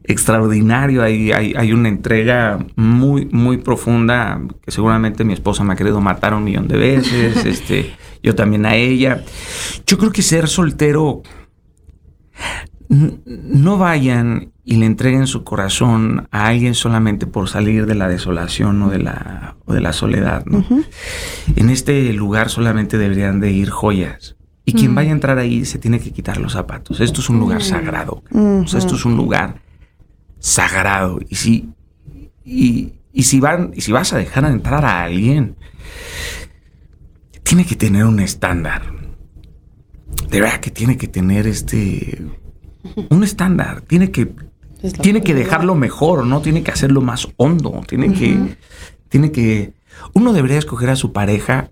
extraordinario, hay, hay, una entrega muy, muy profunda, que seguramente mi esposa me ha querido matar un millón de veces, <laughs> este, yo también a ella. Yo creo que ser soltero, no vayan y le entreguen su corazón a alguien solamente por salir de la desolación o de la, de la soledad. En este lugar solamente deberían de ir joyas. Y quien mm. vaya a entrar ahí se tiene que quitar los zapatos. Esto es un lugar sagrado. esto es un lugar sagrado. Y si, y, si, van, y si vas a dejar entrar a alguien, tiene que tener un estándar. De verdad que tiene que tener este un estándar. Tiene que, tiene que dejarlo mejor, ¿no? Tiene que hacerlo más hondo. Tiene que. Tiene que. Uno debería escoger a su pareja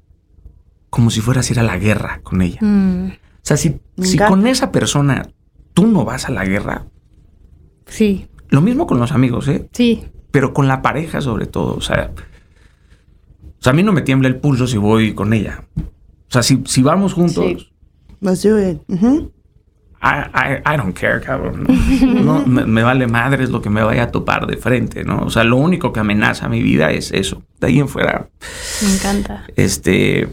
como si fueras a ir a la guerra con ella. Mm. O sea, si, si con esa persona tú no vas a la guerra. Sí. Lo mismo con los amigos, ¿eh? Sí. Pero con la pareja sobre todo. O sea, o sea a mí no me tiembla el pulso si voy con ella. O sea, si, si vamos juntos. Sí. Let's do it. I, I, don't care, cabrón. No, <laughs> me, vale madre es lo que me vaya a topar de frente, ¿no? O sea, lo único que amenaza mi vida es eso. De ahí en fuera. Me encanta. Este.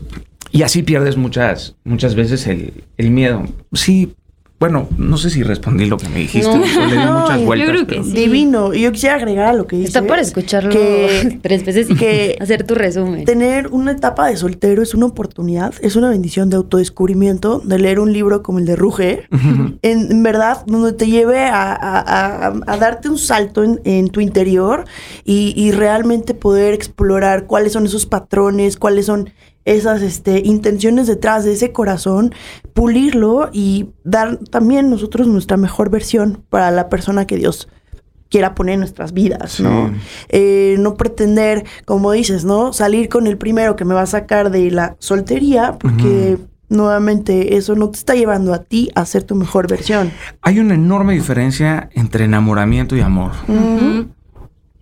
Y así pierdes muchas, muchas veces el, el miedo. Sí, bueno, no sé si respondí lo que me dijiste. No, le di muchas <laughs> vueltas. Yo creo que Divino. Y yo quisiera agregar a lo que dice. Está para escucharlo <laughs> tres veces y que <laughs> hacer tu resumen. Tener una etapa de soltero es una oportunidad, es una bendición de autodescubrimiento, de leer un libro como el de Ruge, en, verdad, donde te lleve a, darte un salto en, tu interior y, y realmente poder explorar cuáles son esos patrones, cuáles son esas este, intenciones detrás de ese corazón, pulirlo y dar también nosotros nuestra mejor versión para la persona que Dios quiera poner en nuestras vidas, ¿no? Eh, no pretender, como dices, ¿no? Salir con el primero que me va a sacar de la soltería, porque nuevamente eso no te está llevando a ti a ser tu mejor versión. Hay una enorme diferencia entre enamoramiento y amor.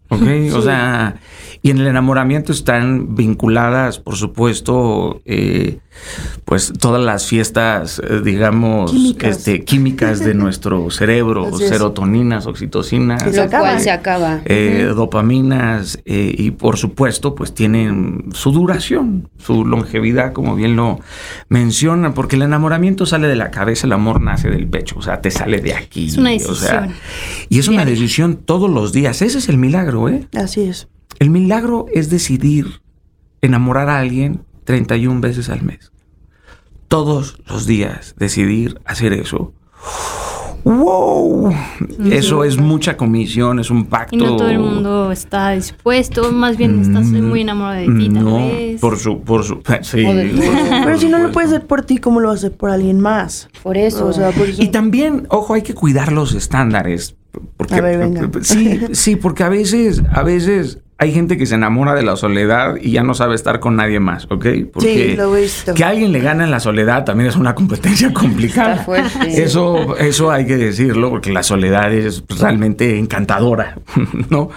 ¿Ok? O sea, y en el enamoramiento están vinculadas, por supuesto, eh, pues todas las fiestas, eh, digamos, químicas, este, químicas de <laughs> nuestro cerebro, serotoninas, oxitocinas. Lo cual se acaba. Eh, dopaminas y por supuesto, pues tienen su duración, su longevidad, como bien lo mencionan, porque el enamoramiento sale de la cabeza, el amor nace del pecho, o sea, te sale de aquí. Es una decisión. y es una decisión todos los días. Ese es el milagro, ¿eh? Así es. El milagro es decidir enamorar a alguien 31 veces al mes. Todos los días decidir hacer eso. ¡Wow! Eso es mucha comisión, es un pacto. Y no todo el mundo está dispuesto, más bien estás mm, muy enamorado de ti, tal no, Por su, por su, <laughs> sí. <laughs> Pero si no lo puedes hacer por ti, ¿cómo lo vas a hacer por alguien más? Por eso. O sea, por eso. Y también, ojo, hay que cuidar los estándares. Porque, a ver, venga. <laughs> Sí, sí, porque a veces, a veces hay gente que se enamora de la soledad y ya no sabe estar con nadie más, ¿ok? Porque sí, lo he visto. Que alguien le gane en la soledad también es una <laughs> competencia complicada. fuerte. Eso, eso hay que decirlo, porque la soledad es realmente encantadora, <laughs> ¿no?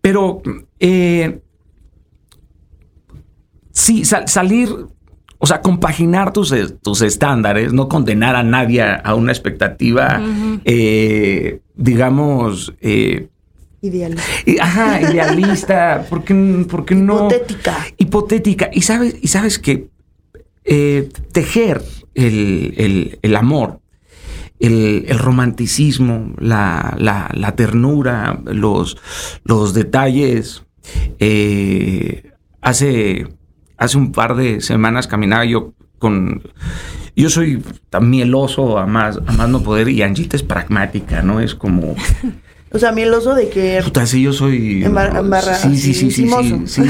Pero eh, sí, salir, o sea, compaginar tus, tus estándares, no condenar a nadie a una expectativa, eh, digamos, eh, Idealista. Ajá, idealista, <laughs> porque, porque no. Hipotética. Hipotética. Y sabes, y sabes que eh, tejer el, amor, el, romanticismo, la, la, ternura, los, los detalles. Eh, hace, hace un par de semanas caminaba yo con. Yo soy tan mieloso a más, a más no poder y Angita es pragmática, ¿no? Es como. <laughs> O sea, mieloso de que. Puta, sí, yo soy. Embarra, sí, sí, sí, sí, sí, sí,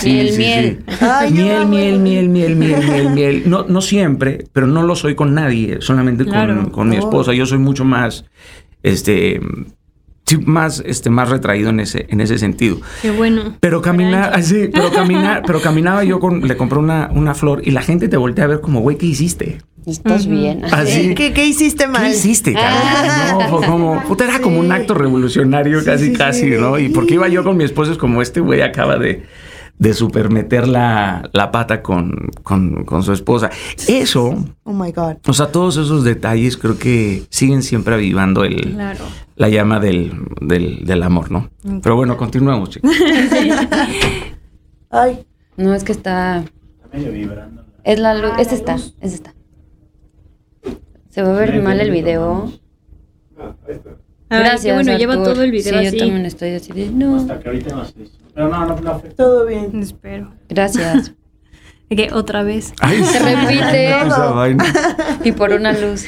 sí, Miel, miel. miel, miel, miel, miel, miel, miel, miel. No, no siempre, pero no lo soy con nadie, solamente con, con mi esposa. Yo soy mucho más, este, sí, más, este, más retraído en ese, en ese sentido. Qué bueno. Pero caminar, así, pero caminar, <laughs> pero caminaba yo con, le compré una, una flor y la gente te voltea a ver como, güey, ¿qué hiciste? Estás bien. Así, ¿Qué, ¿Qué, hiciste mal? ¿Qué hiciste, ah. No, como, puta, era como un acto revolucionario casi, casi, ¿no? Y porque iba yo con mi esposo, es como este güey acaba de, de supermeter la, la pata con, con, con, su esposa. Eso. Oh my God. O sea, todos esos detalles creo que siguen siempre avivando el, la llama del, del, del amor, ¿no? Pero bueno, continuamos, chicos. <laughs> Ay. No, es que está. Está medio vibrando. Es la luz. Esta está. Esta está. Se va a ver mal el video. Gracias. bueno, lleva todo el video sí, yo también estoy así no. Hasta que ahorita no Pero no, no, no Todo bien. Espero. Gracias. <laughs> que otra vez. Se repite. y por una luz.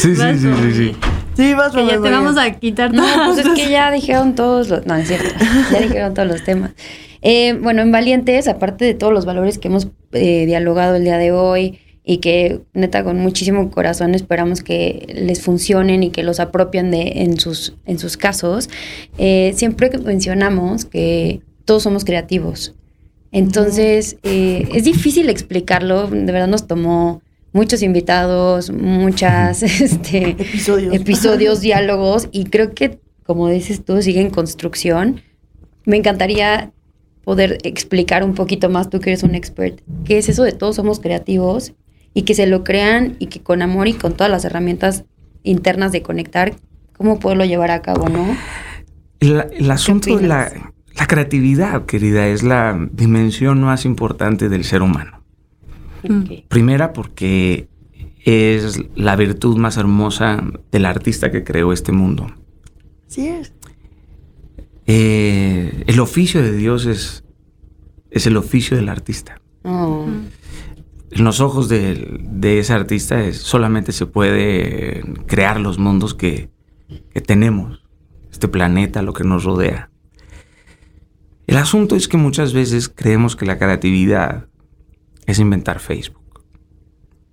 Sí, sí, sí, sí, sí. Sí, vas Que ya te vamos a quitar No, pues es que ya dijeron todos los... No, es cierto. <laughs> Ya dijeron todos los temas. Eh, bueno, en Valientes, aparte de todos los valores que hemos eh, dialogado el día de hoy, y que neta con muchísimo corazón esperamos que les funcionen y que los apropien de, en, sus, en sus casos, eh, siempre mencionamos que todos somos creativos. Entonces, eh, es difícil explicarlo, de verdad nos tomó muchos invitados, muchas <laughs> este, episodios. episodios, <laughs> diálogos, y creo que, como dices tú, sigue en construcción. Me encantaría poder explicar un poquito más, tú que eres un expert, qué es eso de todos somos creativos y que se lo crean y que con amor y con todas las herramientas internas de conectar, cómo poderlo llevar a cabo, ¿no? el asunto de la, creatividad, querida, es la dimensión más importante del ser humano. Primera porque es la virtud más hermosa del artista que creó este mundo. Sí es. Eh, el oficio de Dios es, es el oficio del artista. Oh en los ojos de, ese artista es, solamente se puede crear los mundos que, tenemos, este planeta, lo que nos rodea. El asunto es que muchas veces creemos que la creatividad es inventar Facebook.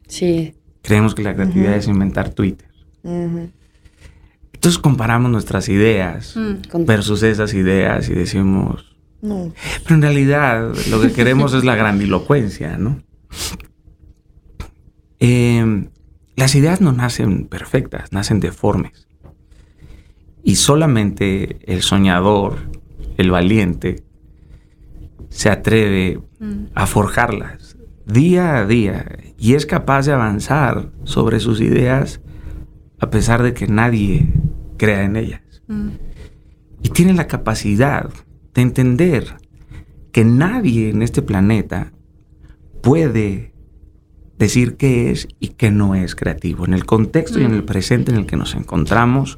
Sí. Creemos que la creatividad es inventar Twitter. Entonces comparamos nuestras ideas mm. versus esas ideas y decimos... No. Pero en realidad lo que queremos es la grandilocuencia, ¿no? Em, las ideas no nacen perfectas, nacen deformes. Y solamente el soñador, el valiente, se atreve mm. a forjarlas día a día y es capaz de avanzar sobre sus ideas a pesar de que nadie crea en ellas. Mm. Y tiene la capacidad de entender que nadie en este planeta puede decir qué es y qué no es creativo. En el contexto y en el mm. presente en el que nos encontramos,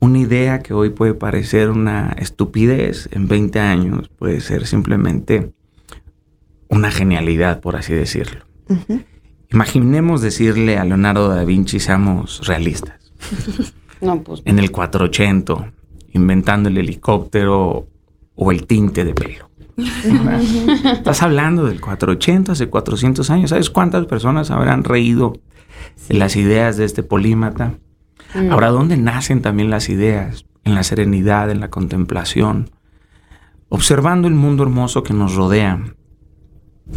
una idea que hoy puede parecer una estupidez, en 20 años puede ser simplemente una genialidad, por así decirlo. Imaginemos decirle a Leonardo da Vinci, seamos realistas. <laughs> Pues en el 480, inventando el helicóptero o el tinte de pelo. <laughs> Estás hablando del 480, hace 400 años. ¿Sabes cuántas personas habrán reído de las ideas de este polímata? Mm. Ahora, ¿dónde nacen también las ideas? En la serenidad, en la contemplación, observando el mundo hermoso que nos rodea.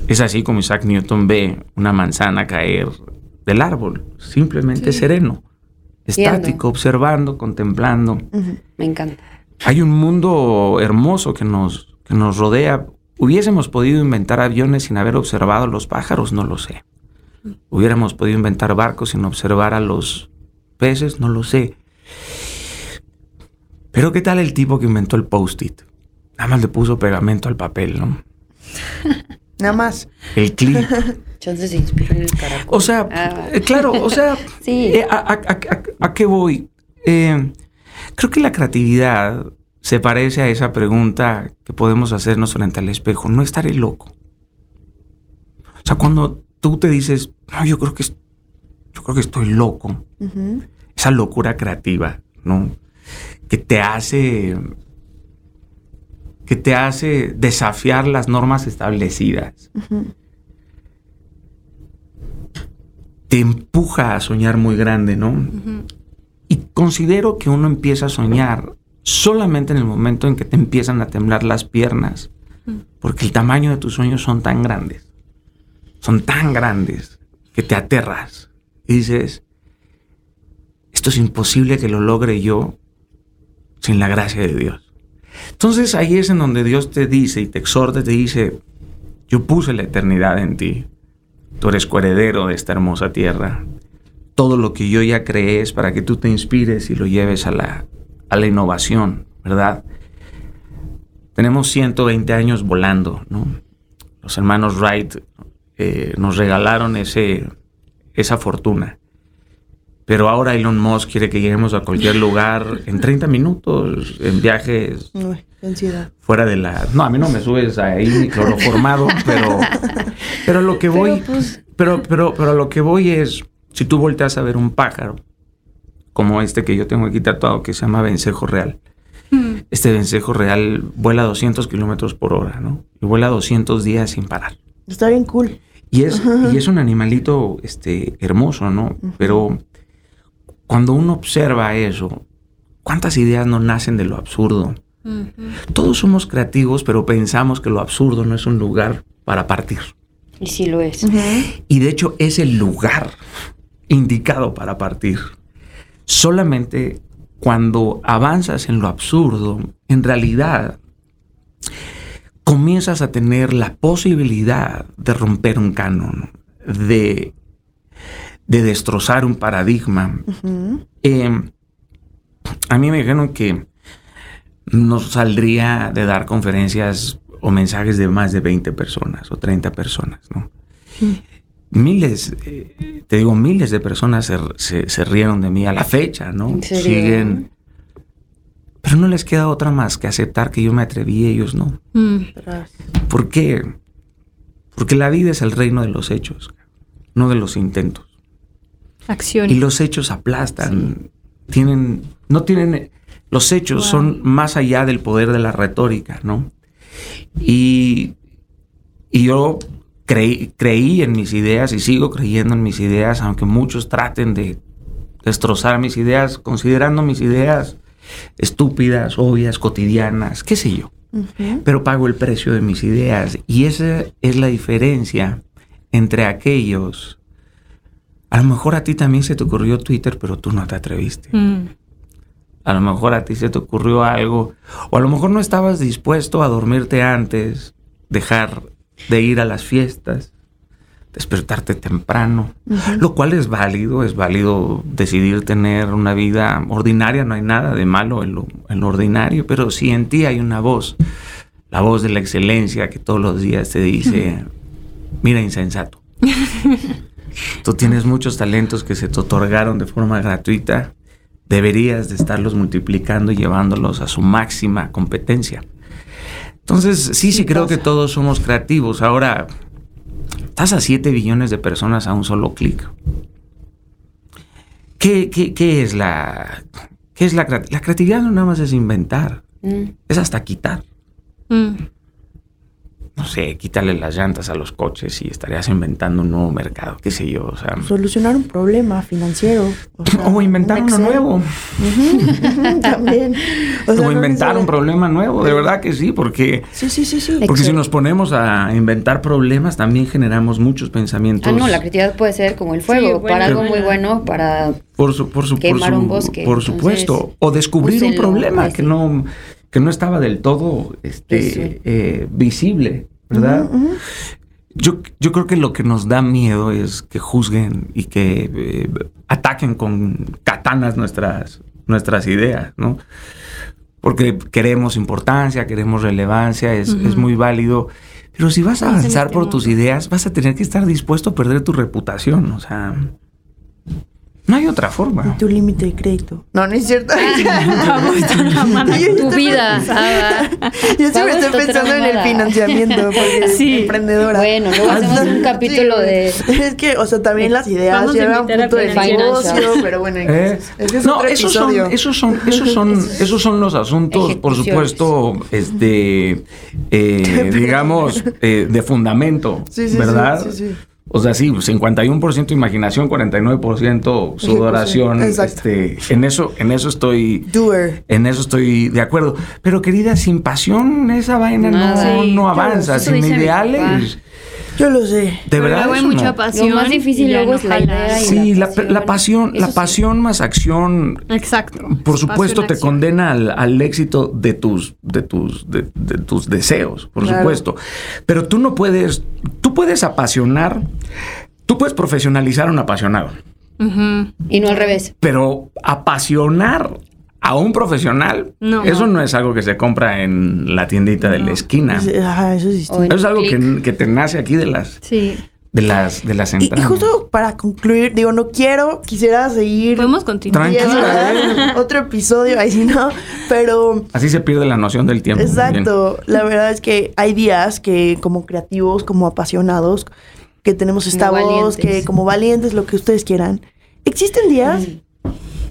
Es así como Isaac Newton ve una manzana caer del árbol, simplemente sereno, estático, observando, contemplando. Me encanta. Hay un mundo hermoso que nos nos rodea ¿Hubiésemos podido inventar aviones sin haber observado los pájaros? No lo sé. ¿Hubiéramos podido inventar barcos sin observar a los peces? No lo sé. Pero ¿qué tal el tipo que inventó el post-it? Nada más le puso pegamento al papel, ¿no? <laughs> Nada más. El clip. <laughs> Entonces se inspiró en el caracol. O sea, Ah. eh, claro, o sea, <laughs> Sí. eh, a, a- a- a qué voy? Eh, creo que la creatividad se parece a esa pregunta que podemos hacernos frente al espejo. No estaré loco. O sea, cuando tú te dices, no, yo creo que, yo creo que estoy loco. Esa locura creativa, ¿no? Que te hace que te hace desafiar las normas establecidas. Te empuja a soñar muy grande, ¿no? Y considero que uno empieza a soñar solamente en el momento en que te empiezan a temblar las piernas, porque el tamaño de tus sueños son tan grandes, son tan grandes que te aterras y dices, esto es imposible que lo logre yo sin la gracia de Dios. Entonces ahí es en donde Dios te dice y te exhorta, te dice, yo puse la eternidad en ti. Tú eres coheredero de esta hermosa tierra. Todo lo que yo ya creé es para que tú te inspires y lo lleves a la, a la innovación, ¿verdad? Tenemos 120 años volando, ¿no? Los hermanos Wright eh, nos regalaron ese, esa fortuna. Pero ahora Elon Musk quiere que lleguemos a cualquier lugar <laughs> en 30 minutos, en viajes ansiedad. fuera de la... No, a mí no me subes ahí ni cloroformado, pero, pero lo que <laughs> voy... pues, Pero, pero, pero lo que voy es, si tú volteas a ver un pájaro, como este que yo tengo aquí tatuado, que se llama vencejo real. Este vencejo real vuela 200 kilómetros por hora, ¿no? Y vuela 200 días sin parar. Está bien cool. Y es, y es un animalito este, hermoso, ¿no? Pero cuando uno observa eso, ¿cuántas ideas no nacen de lo absurdo? Todos somos creativos, pero pensamos que lo absurdo no es un lugar para partir. Y sí lo es. Y de hecho es el lugar indicado para partir. Solamente cuando avanzas en lo absurdo, en realidad comienzas a tener la posibilidad de romper un canon, de, de destrozar un paradigma. Eh, a mí me dijeron que no saldría de dar conferencias o mensajes de más de 20 personas o 30 personas, ¿no? Miles, eh, te digo, miles de personas se, se- se rieron de mí a la fecha, ¿no? Siguen. Pero no les queda otra más que aceptar que yo me atreví y ellos no. Mm. ¿Por qué? Porque la vida es el reino de los hechos, no de los intentos. Acción. Y los hechos aplastan. Tienen, no tienen, los hechos Wow. son más allá del poder de la retórica, ¿no? Y, y yo creí, creí en mis ideas y sigo creyendo en mis ideas, aunque muchos traten de destrozar mis ideas, considerando mis ideas estúpidas, obvias, cotidianas, qué sé yo pero pago el precio de mis ideas. Y esa es la diferencia entre aquellos. A lo mejor a ti también se te ocurrió Twitter, pero tú no te atreviste. Mm. A lo mejor a ti se te ocurrió algo, o a lo mejor no estabas dispuesto a dormirte antes, dejar de ir a las fiestas, despertarte temprano, lo cual es válido, es válido decidir tener una vida ordinaria, no hay nada de malo en lo, en lo ordinario, pero si en ti hay una voz, la voz de la excelencia que todos los días te dice, mira insensato, <laughs> tú tienes muchos talentos que se te otorgaron de forma gratuita, deberías de estarlos multiplicando y llevándolos a su máxima competencia. Entonces, sí, sí, creo que todos somos creativos. Ahora, estás a 7 billones de personas a un solo clic. ¿Qué, qué, qué es la... ¿Qué es la creatividad? La creatividad no nada más es inventar, Mm. es hasta quitar. Mm. No sé, quítale las llantas a los coches y estarías inventando un nuevo mercado, qué sé yo, o sea... Solucionar un problema financiero. O, sea, O inventar un uno nuevo. También. <laughs> O sea, O no inventar un problema nuevo, de verdad que sí, porque... Sí, sí, sí, sí. Porque si nos ponemos a inventar problemas, también generamos muchos pensamientos. Ah, no, la creatividad puede ser como el fuego, Sí, bueno, para algo bueno. muy bueno, para... Por, su, por, su, por, Quemar su- un bosque, por entonces, supuesto. O descubrir un úsenlo, problema pues, que no, que no estaba del todo este, eh, visible. ¿Verdad? Yo, yo creo que lo que nos da miedo es que juzguen y que eh, ataquen con katanas nuestras, nuestras ideas, ¿no? Porque queremos importancia, queremos relevancia, es, es muy válido. Pero si vas a avanzar por tus ideas, vas a tener que estar dispuesto a perder tu reputación. O sea, no hay otra forma. Tu límite de crédito. No, no es cierto. tu vida. Yo siempre estoy pensando en el financiamiento porque <laughs> sí. emprendedora. Bueno, luego hacemos un <laughs> capítulo de... Es que, o sea, también las ideas llevan un punto de negocio, pero bueno, ¿Eh? es no, esos son, esos son, <laughs> esos son, esos son los asuntos, por supuesto, este, eh, digamos, eh, de fundamento, sí, sí, ¿verdad? O sea, sí, 51% imaginación, 49% sudoración. <laughs> Este, en eso, en eso estoy. En eso estoy de acuerdo. Pero querida, sin pasión, esa vaina no, no avanza. Sin ideales. Yo lo sé. De verdad. hay mucha pasión. Lo más difícil luego es la idea. sí, la, la, pasión, la pasión más acción. Exacto. Por supuesto, te condena al, éxito de tus, de tus, de, tus deseos, por supuesto. Pero tú no puedes, tú puedes apasionar, tú puedes profesionalizar a un apasionado. Y no al revés. Pero apasionar a un profesional, eso no. es algo que se compra en la tiendita de la esquina. eso es Eso es algo que, te nace aquí de las... De las, de las entradas. Y, justo para concluir, digo, no quiero, quisiera seguir. Podemos continuar. Tranquila, otro episodio, ahí sí no, pero. Así se pierde la noción del tiempo. Exacto. La verdad es que hay días que, como creativos, como apasionados, que tenemos esta voz, que como valientes, lo que ustedes quieran. Existen días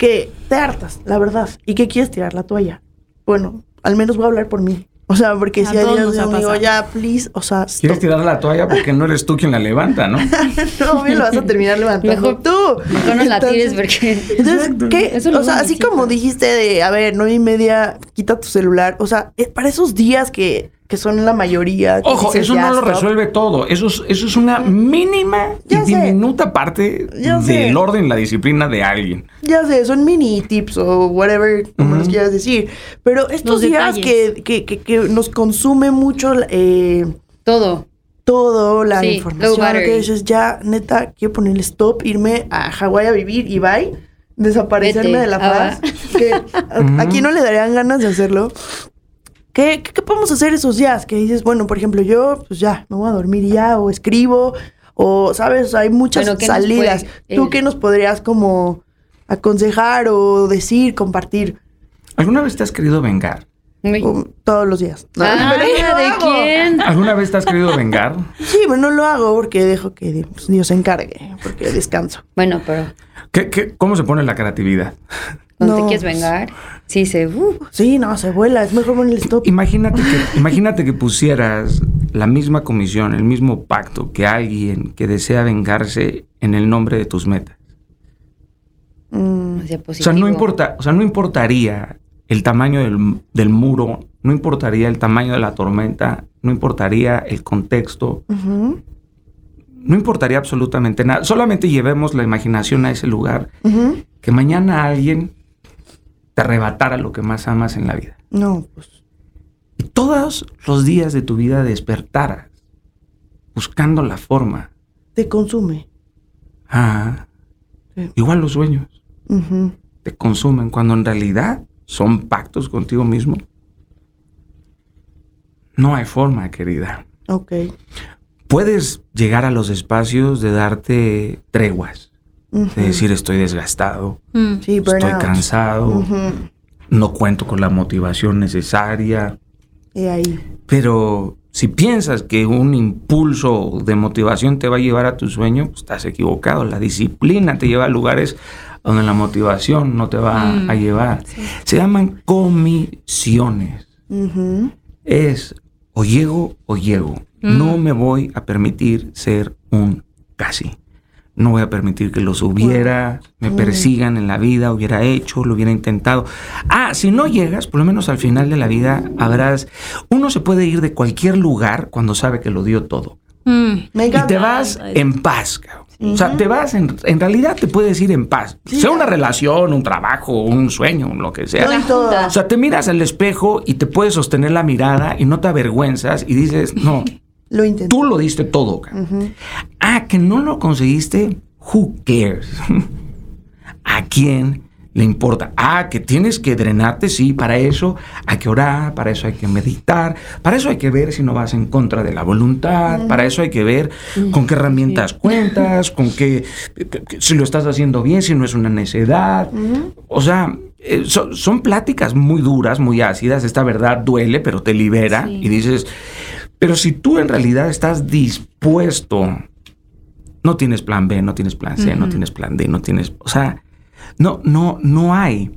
que te hartas, la verdad, y que quieres tirar la toalla. Bueno, al menos voy a hablar por mí. O sea, porque si hay días amigo, ya, please, o sea... Quieres tirar la toalla porque no eres tú quien la levanta, ¿no? <laughs> no, bien lo vas a terminar levantando mejor, tú. Mejor no la tires porque... Entonces, ¿qué? o sea, así como dijiste de, a ver, nueve y media, quita tu celular. O sea, para esos días que que son la mayoría. Ojo, eso no lo resuelve todo. Eso es, eso es una mínima y diminuta parte del orden, la disciplina de alguien. Ya sé, son mini tips o whatever, como los quieras decir. Pero estos días que, que, que, nos consume mucho eh, todo. Todo, la información, que dices, ya, neta, quiero ponerle stop, irme a Hawái a vivir y bye, desaparecerme de la paz. <laughs> que <laughs> aquí no le darían ganas de hacerlo. ¿Qué, ¿Qué, podemos hacer esos días? Que dices, bueno, por ejemplo, yo, pues ya, me voy a dormir ya, o escribo, o, ¿sabes? Hay muchas salidas. ¿Tú eh, qué nos podrías como aconsejar o decir, compartir? ¿Alguna vez te has querido vengar? Todos los días. Ah, ¿De quién? ¿Alguna vez te has querido vengar? Sí, bueno, no lo hago porque dejo que Dios se encargue, porque <laughs> descanso. Bueno, pero... ¿Qué, qué, cómo se pone la creatividad? ¿No, te quieres vengar? Sí, se... Uh. Sí, no, se vuela. Es mejor poner el stop. Imagínate que, <laughs> imagínate que pusieras la misma comisión, el mismo pacto que alguien que desea vengarse en el nombre de tus metas. Mm. O sea, no importa, o sea, no importaría el tamaño del, muro, no importaría el tamaño de la tormenta, no importaría el contexto, no importaría absolutamente nada. Solamente llevemos la imaginación a ese lugar. Que mañana alguien te arrebatara lo que más amas en la vida. No, pues. Y todos los días de tu vida despertaras buscando la forma. Te consume. Ah. Igual los sueños. Te consumen cuando en realidad son pactos contigo mismo. No hay forma, querida. Ok. Puedes llegar a los espacios de darte treguas de decir estoy desgastado, mm. estoy cansado, no cuento con la motivación necesaria. Y ahí. Pero si piensas que un impulso de motivación te va a llevar a tu sueño, pues estás equivocado. La disciplina te lleva a lugares donde la motivación no te va a mm. llevar. Se llaman comisiones. Es o llego o llego. No mm. me voy a permitir ser un casi no voy a permitir que los hubiera, me persigan en la vida, hubiera hecho, lo hubiera intentado. Ah, si no llegas, por lo menos al final de la vida habrás, uno se puede ir de cualquier lugar cuando sabe que lo dio todo. Mm. y te vas en paz, O sea, te vas, en, realidad te puedes ir en paz. Sea una relación, un trabajo, un sueño, lo que sea. o sea, te miras al espejo y te puedes sostener la mirada y no te avergüenzas y dices, no, <laughs> Lo intenté. Tú lo diste todo. Ah, que no lo conseguiste, who cares? <laughs> ¿A quién le importa? Ah, que tienes que drenarte, sí, para eso hay que orar, para eso hay que meditar, para eso hay que ver si no vas en contra de la voluntad, para eso hay que ver con qué herramientas <laughs> cuentas, con qué, si lo estás haciendo bien, si no es una necedad. O sea, eh, son, pláticas muy duras, muy ácidas, esta verdad duele, pero te libera y dices, pero si tú en realidad estás dispuesto, no tienes plan B, no tienes plan C, no tienes plan D, no tienes, o sea, no, no, no hay.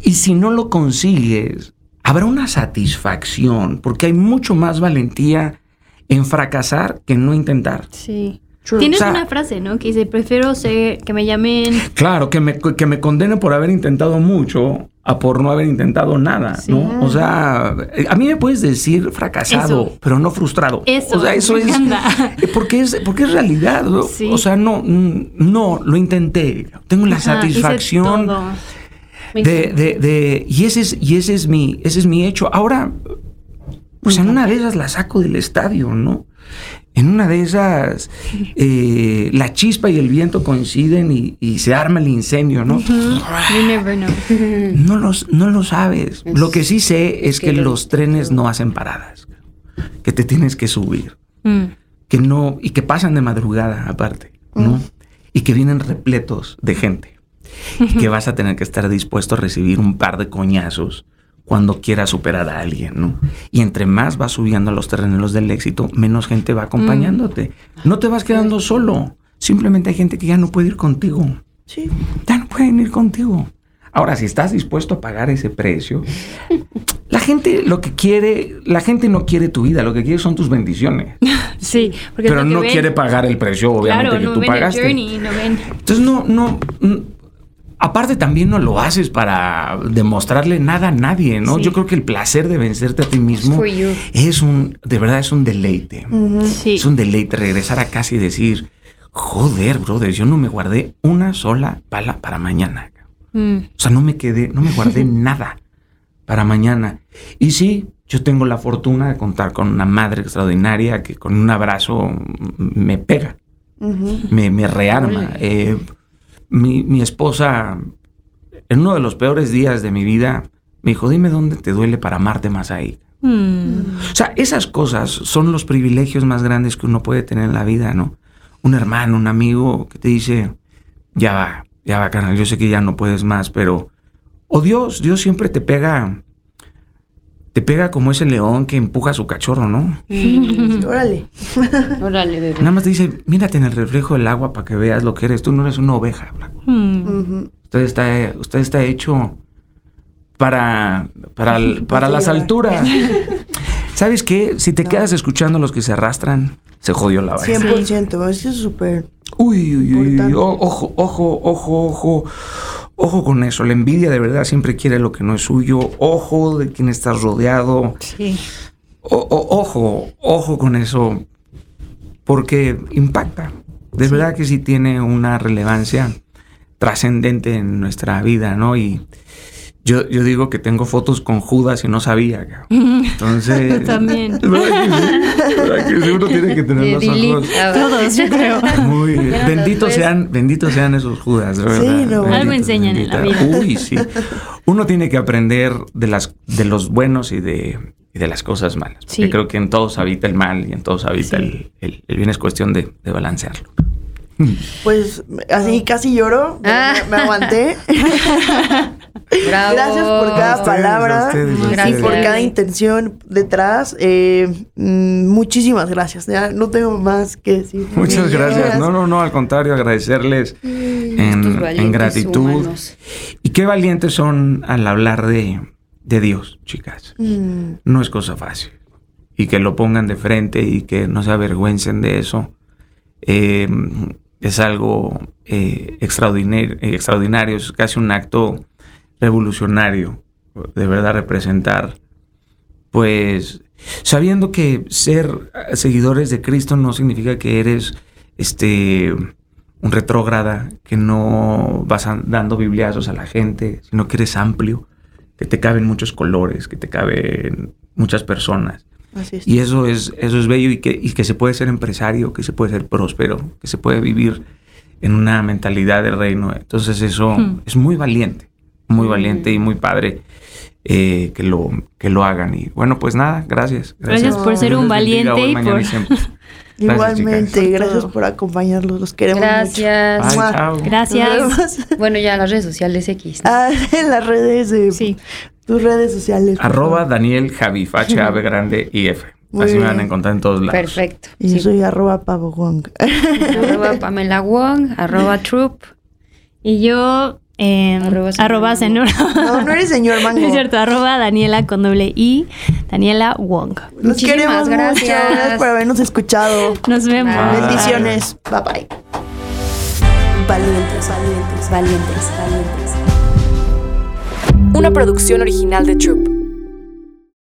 Y si no lo consigues, habrá una satisfacción, porque hay mucho más valentía en fracasar que en no intentar. Sí. Tienes una frase, ¿no? Que dice, prefiero ser, que me llamen... Claro, que me, que me condenen por haber intentado mucho a por no haber intentado nada, ¿no? O sea, a mí me puedes decir fracasado, pero no frustrado. Eso, o sea, eso es <laughs> porque es porque es realidad, o sea, no no lo intenté. Tengo la satisfacción de, de, de, y ese es y ese es mi ese es mi hecho. Ahora pues en una de esas la saco del estadio, ¿no? En una de esas, eh, la chispa y el viento coinciden y, se arma el incendio, ¿no? <laughs> no, los, no lo sabes. lo que sí sé es que, los trenes no hacen paradas, que te tienes que subir, mm. que no, y que pasan de madrugada aparte, ¿no? Mm. Y que vienen repletos de gente, y que vas a tener que estar dispuesto a recibir un par de coñazos cuando quieras superar a alguien, ¿no? Y entre más vas subiendo a los terrenos del éxito, menos gente va acompañándote. Mm. No te vas quedando solo. Simplemente hay gente que ya no puede ir contigo. Sí. Ya no pueden ir contigo. Ahora, si estás dispuesto a pagar ese precio, la gente lo que quiere, la gente no quiere tu vida, lo que quiere son tus bendiciones. <laughs> Sí, pero no quiere pagar el precio, obviamente, que tú pagaste. Entonces no, no, Aparte también no lo haces para demostrarle nada a nadie, ¿no? Yo creo que el placer de vencerte a ti mismo es un, de verdad es un deleite. Es un deleite regresar a casa y decir, joder, brother, yo no me guardé una sola pala para mañana. Mm. O sea, no me quedé, no me guardé <laughs> nada para mañana. Y sí, yo tengo la fortuna de contar con una madre extraordinaria que con un abrazo me pega, me, me, rearma. Eh, mi, esposa, en uno de los peores días de mi vida, me dijo, dime dónde te duele para amarte más ahí. Mm. O sea, esas cosas son los privilegios más grandes que uno puede tener en la vida, ¿no? Un hermano, un amigo que te dice, ya va, ya va, carnal, yo sé que ya no puedes más, pero... O Dios, Dios siempre te pega te pega como ese león que empuja a su cachorro, ¿no? <laughs> órale. órale, bebé. Nada más te dice, mírate en el reflejo del agua para que veas lo que eres. Tú no eres una oveja. Mm. Usted está, usted está hecho para, para, <laughs> para las alturas. <laughs> ¿Sabes qué? Si te quedas escuchando a los que se arrastran, se jodió la vaina. 100%, eso es súper... Uy, uy, uy, ojo, ojo, ojo, ojo. Ojo con eso, la envidia de verdad siempre quiere lo que no es suyo. Ojo de quien estás rodeado. Sí. ojo, ojo con eso, porque impacta. De verdad que sí tiene una relevancia trascendente en nuestra vida, ¿no? Y yo, yo digo que tengo fotos con Judas y no sabía. <laughs> Entonces. También. <laughs> ¿verdad que, uno tiene que tener los ojos. Todos, yo creo. Muy benditos sean, benditos sean esos Judas, ¿verdad? Sí, no. Algo enseñan en la vida. Uy, sí. Uno tiene que aprender de las, de los buenos y de, y de las cosas malas. Porque creo que en todos habita el mal y en todos habita el, el, bien. Es cuestión de, de balancearlo. Pues así casi lloro, ah. me, aguanté. <laughs> Gracias por cada palabra y por cada intención detrás. Eh, mm, muchísimas gracias. Ya no tengo más que decir. Muchas gracias. No, no, no, al contrario, agradecerles mm, en, gratitud. Y qué valientes son al hablar de, Dios, chicas. Mm. No es cosa fácil. Y que lo pongan de frente y que no se avergüencen de eso. Eh, es algo eh, extraordinario, extraordinario, es casi un acto revolucionario, de verdad representar, pues sabiendo que ser seguidores de Cristo no significa que eres este un retrógrada, que no vas dando bibliazos a la gente, sino que eres amplio, que te caben muchos colores, que te caben muchas personas es. Y eso es, eso es bello y que, y que se puede ser empresario, que se puede ser próspero, que se puede vivir en una mentalidad de reino. Entonces eso Hmm. es muy valiente, muy valiente y muy padre eh, que, lo, que lo hagan. Y bueno, pues nada, gracias. Gracias por ser un valiente y por-. <laughs> Igualmente, chicas. gracias Por acompañarlos, los queremos Gracias. Mucho. Gracias. Nos vemos. Bueno, ya las redes sociales X. ¿no? Ah, en <laughs> las redes, de Sí. Tus redes sociales. Arroba. Daniel Javif, H-A-V grande y F. Muy Así me van a encontrar en todos lados. Perfecto. Y yo soy arroba pavo Wong. <laughs> arroba Pamela Wong, arroba Troop. Y yo, eh, Arroba arroba, señor. No, no eres señor Mango. <laughs> Es cierto, arroba Daniela con doble I, Daniela Wong. Los Muchísimas queremos gracias. mucho. Gracias por habernos escuchado. Nos vemos. Bye. Bendiciones. Bye bye. Valientes, valientes, valientes, valientes. Una producción original de Troop.